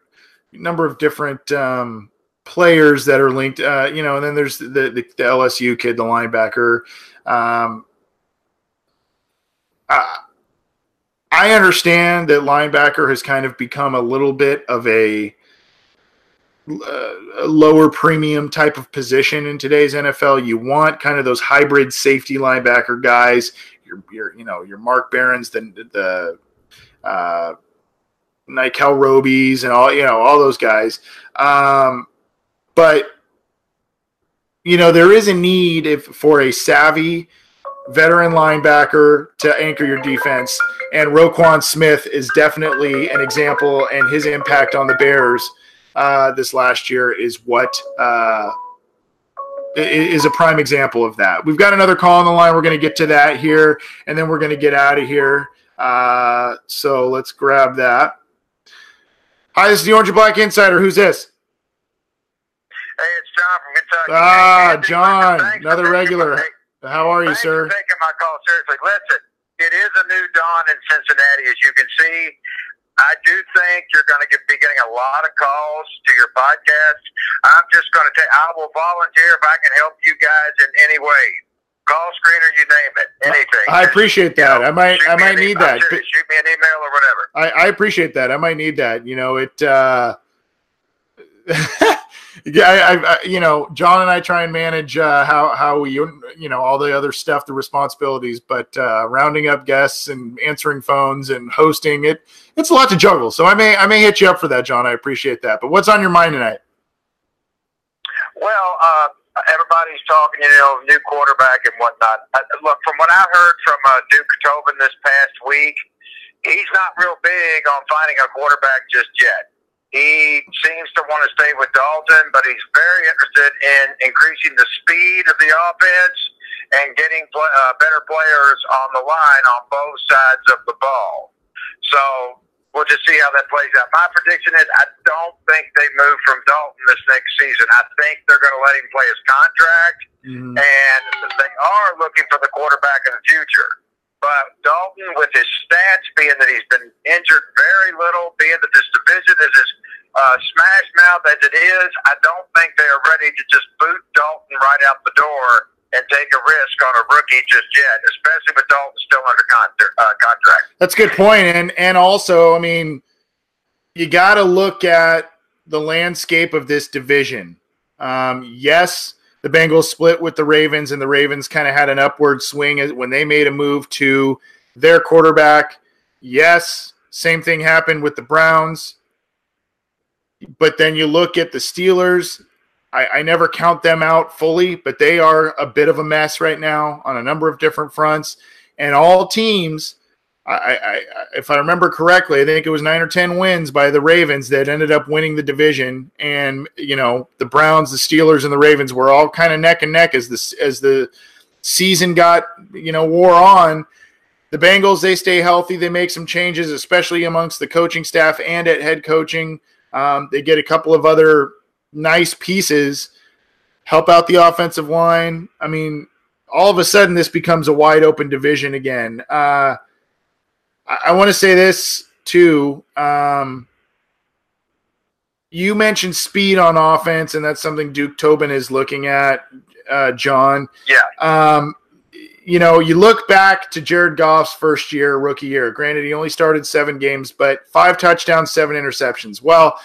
Speaker 1: number of different um players that are linked uh you know and then there's the the, the lsu kid the linebacker um I, I understand that linebacker has kind of become a little bit of a, uh, lower premium type of position in today's NFL. You want kind of those hybrid safety linebacker guys. Your, your you know your Mark Barrons, the the uh, Nickell Robey's and all you know all those guys. Um, but you know there is a need if for a savvy veteran linebacker to anchor your defense, and Roquan Smith is definitely an example, and his impact on the Bears uh, this last year is what. Uh, is a prime example of that. We've got another call on the line. We're going to get to that here, and then we're going to get out of here. Uh, so let's grab that. Hi, this is the Orange and Black Insider. Who's this?
Speaker 3: Hey, it's John from Kentucky.
Speaker 1: Ah, hey, John, another regular. How are you, sir?
Speaker 3: taking my call seriously. Listen, it is a new dawn in Cincinnati, as you can see.
Speaker 4: I do think you're going to get, be getting a lot of calls to your podcast. I'm just going to take. I will volunteer if I can help you guys in any way. Call screener, you name it, anything.
Speaker 1: I appreciate that. You know, I might, I might need that.
Speaker 4: Shoot me an email or whatever.
Speaker 1: I, I appreciate that. I might need that. You know, it. uh yeah, I, I, you know, John and I try and manage uh, how how we, you know, all the other stuff, the responsibilities, but uh, rounding up guests and answering phones and hosting it, it's a lot to juggle. So I may I may hit you up for that, John. I appreciate that. But what's on your mind tonight?
Speaker 4: Well, uh, everybody's talking, you know, new quarterback and whatnot. Uh, look, from what I heard from uh, Duke Tobin this past week, he's not real big on finding a quarterback just yet. He seems to want to stay with Dalton, but he's very interested in increasing the speed of the offense and getting play, uh, better players on the line on both sides of the ball. So we'll just see how that plays out. My prediction is I don't think they move from Dalton this next season. I think they're going to let him play his contract, mm-hmm. and they are looking for the quarterback in the future. But Dalton, with his stats being that he's been injured very little, being that this division is as uh, smash mouth as it is, I don't think they are ready to just boot Dalton right out the door and take a risk on a rookie just yet, especially with Dalton still under con- uh, contract.
Speaker 1: That's a good point, and and also, I mean, you got to look at the landscape of this division. Um, yes, the Bengals split with the Ravens, and the Ravens kind of had an upward swing when they made a move to their quarterback. Yes, same thing happened with the Browns. But then you look at the Steelers. I, I, never count them out fully, but they are a bit of a mess right now on a number of different fronts. And all teams, I, I, if I remember correctly, I think it was nine or ten wins by the Ravens that ended up winning the division. And you know, the Browns, the Steelers, and the Ravens were all kind of neck and neck as the as the season got you know wore on. The Bengals, they stay healthy. They make some changes, especially amongst the coaching staff and at head coaching. Um, they get a couple of other nice pieces, help out the offensive line. I mean, all of a sudden, this becomes a wide open division again. Uh, I, I want to say this too. Um, you mentioned speed on offense, and that's something Duke Tobin is looking at, uh, John.
Speaker 4: Yeah.
Speaker 1: Um, you know, you look back to Jared Goff's first year, rookie year. Granted, he only started seven games, but five touchdowns, seven interceptions. Well,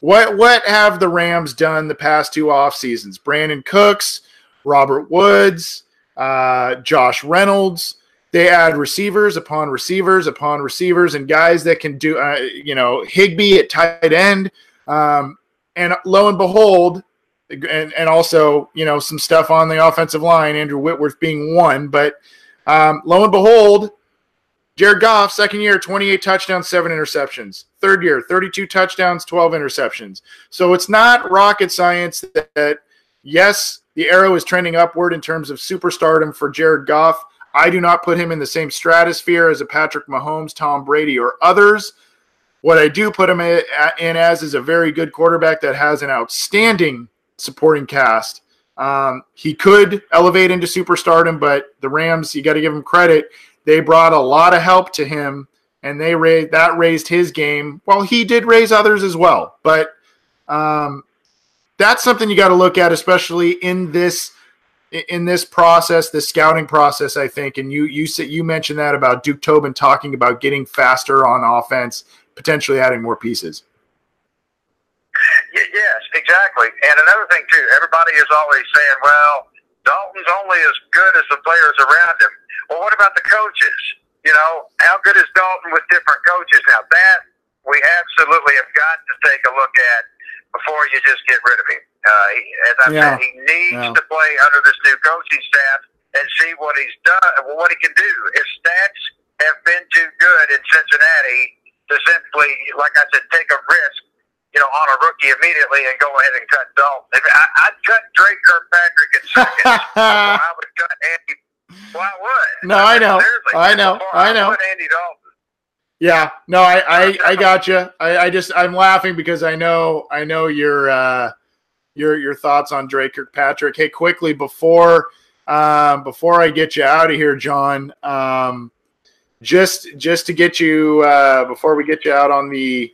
Speaker 1: what what have the Rams done the past two off seasons? Brandin Cooks, Robert Woods, uh, Josh Reynolds. They add receivers upon receivers upon receivers and guys that can do, uh, you know, Higbee at tight end. Um, and lo and behold, and, and also you know some stuff on the offensive line. Andrew Whitworth being one, but um, lo and behold, Jared Goff second year, 28 touchdowns, seven interceptions. Third year, 32 touchdowns, 12 interceptions. So it's not rocket science that, that yes, the arrow is trending upward in terms of superstardom for Jared Goff. I do not put him in the same stratosphere as a Patrick Mahomes, Tom Brady, or others. What I do put him in as is a very good quarterback that has an outstanding supporting cast. Um, he could elevate into superstardom, but the Rams, you got to give him credit. They brought a lot of help to him, and they raised that raised his game. Well, he did raise others as well, but um, that's something you got to look at, especially in this in this process, the scouting process. I think, and you you said you mentioned that about Duke Tobin talking about getting faster on offense, potentially adding more pieces.
Speaker 4: Yes, exactly. And another thing too, everybody is always saying, "Well, Dalton's only as good as the players around him." Well, what about the coaches? You know, how good is Dalton with different coaches? Now that we absolutely have got to take a look at before you just get rid of him. Uh, as I yeah. said, he needs yeah. to play under this new coaching staff and see what he's done, what he can do. His stats have been too good in Cincinnati to simply, like I said, take a risk you know, on a rookie immediately and go ahead and cut Dalton. I, would cut Dre Kirkpatrick in seconds. I would cut Andy. Well, I would.
Speaker 1: No, I, I know. I know. I know. I
Speaker 4: Andy Dalton.
Speaker 1: Yeah, no, I, I, I got you. I, I just I'm laughing because I know I know your uh, your your thoughts on Dre Kirkpatrick. Hey, quickly before um, before I get you out of here, John. Um, just just to get you uh, before we get you out on the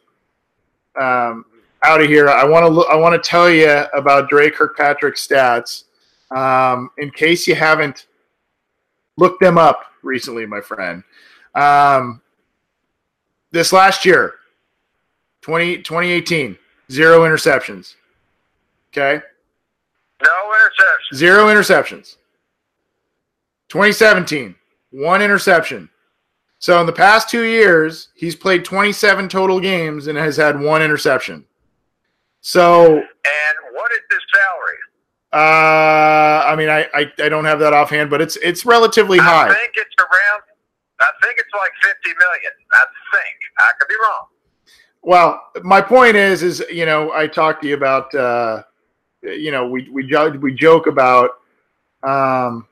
Speaker 1: um, out of here, I want to I want to tell you about Dre Kirkpatrick stats um, in case you haven't looked them up recently, my friend. Um, this last year, 20, 2018, zero interceptions. Okay.
Speaker 2: No interceptions.
Speaker 1: Zero interceptions. 2017, one interception. So in the past two years, he's played 27 total games and has had one interception. So.
Speaker 2: And what is his salary?
Speaker 1: Uh, I mean, I, I, I don't have that offhand, but it's it's relatively high.
Speaker 2: I think it's around. I think it's like 50 million. I think I could be wrong.
Speaker 1: Well, my point is, is you know, I talked to you about, uh, you know, we we we joke about um,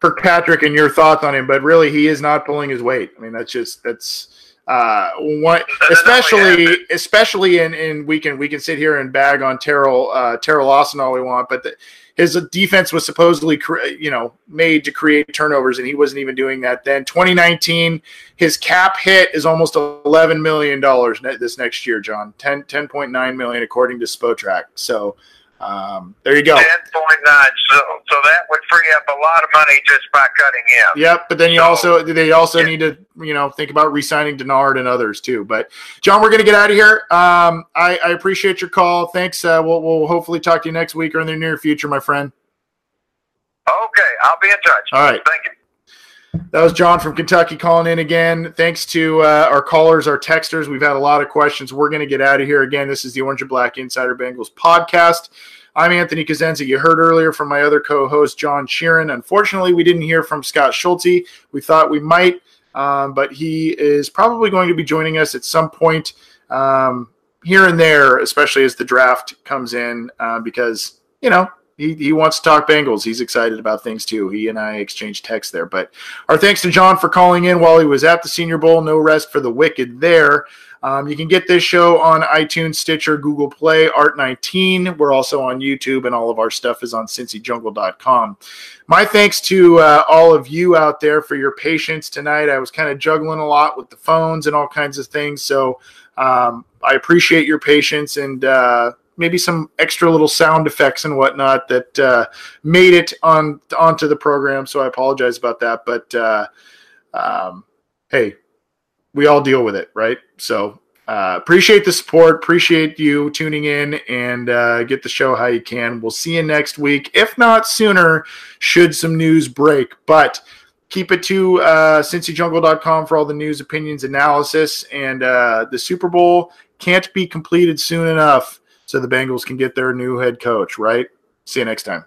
Speaker 1: Kirkpatrick and your thoughts on him, but really he is not pulling his weight. I mean, that's just that's uh, one, especially especially in in we can we can sit here and bag on Teryl uh, Teryl Austin all we want, but the, his defense was supposedly you know made to create turnovers, and he wasn't even doing that then. 2019, his cap hit is almost 11 million dollars this next year, John. 10 10.9 million according to Spotrac. So um, there you go.
Speaker 2: Ten point nine. So, so that would free up a lot of money just by cutting him.
Speaker 1: Yep. But then you so, also they also yeah. need to you know think about re-signing Dennard and others too. But John, we're gonna get out of here. Um, I, I appreciate your call. Thanks. Uh, we'll we'll hopefully talk to you next week or in the near future, my friend.
Speaker 2: Okay, I'll be in touch.
Speaker 1: All right.
Speaker 2: Thank you.
Speaker 1: That was John from Kentucky calling in again. Thanks to uh, our callers, our texters. We've had a lot of questions. We're going to get out of here again. This is the Orange and Black Insider Bengals podcast. I'm Anthony Cosenza. You heard earlier from my other co-host John Sheeran. Unfortunately, we didn't hear from Scott Schulte. We thought we might, um, but he is probably going to be joining us at some point um, here and there, especially as the draft comes in, uh, because you know he, he wants to talk Bengals. He's excited about things too. He and I exchanged texts there. But our thanks to John for calling in while he was at the Senior Bowl. No rest for the wicked there. Um, you can get this show on iTunes, Stitcher, Google Play, Art19. We're also on YouTube, and all of our stuff is on cincyjungle.com. My thanks to uh, all of you out there for your patience tonight. I was kind of juggling a lot with the phones and all kinds of things. So um, I appreciate your patience and uh, maybe some extra little sound effects and whatnot that uh, made it on onto the program. So I apologize about that. But uh, um, hey, we all deal with it, right? So uh, appreciate the support. Appreciate you tuning in and uh, get the show how you can. We'll see you next week, if not sooner, should some news break. But keep it to uh, cincyjungle.com for all the news, opinions, analysis, and uh, the Super Bowl can't be completed soon enough so the Bengals can get their new head coach, right? See you next time.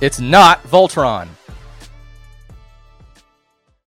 Speaker 5: It's not Voltron.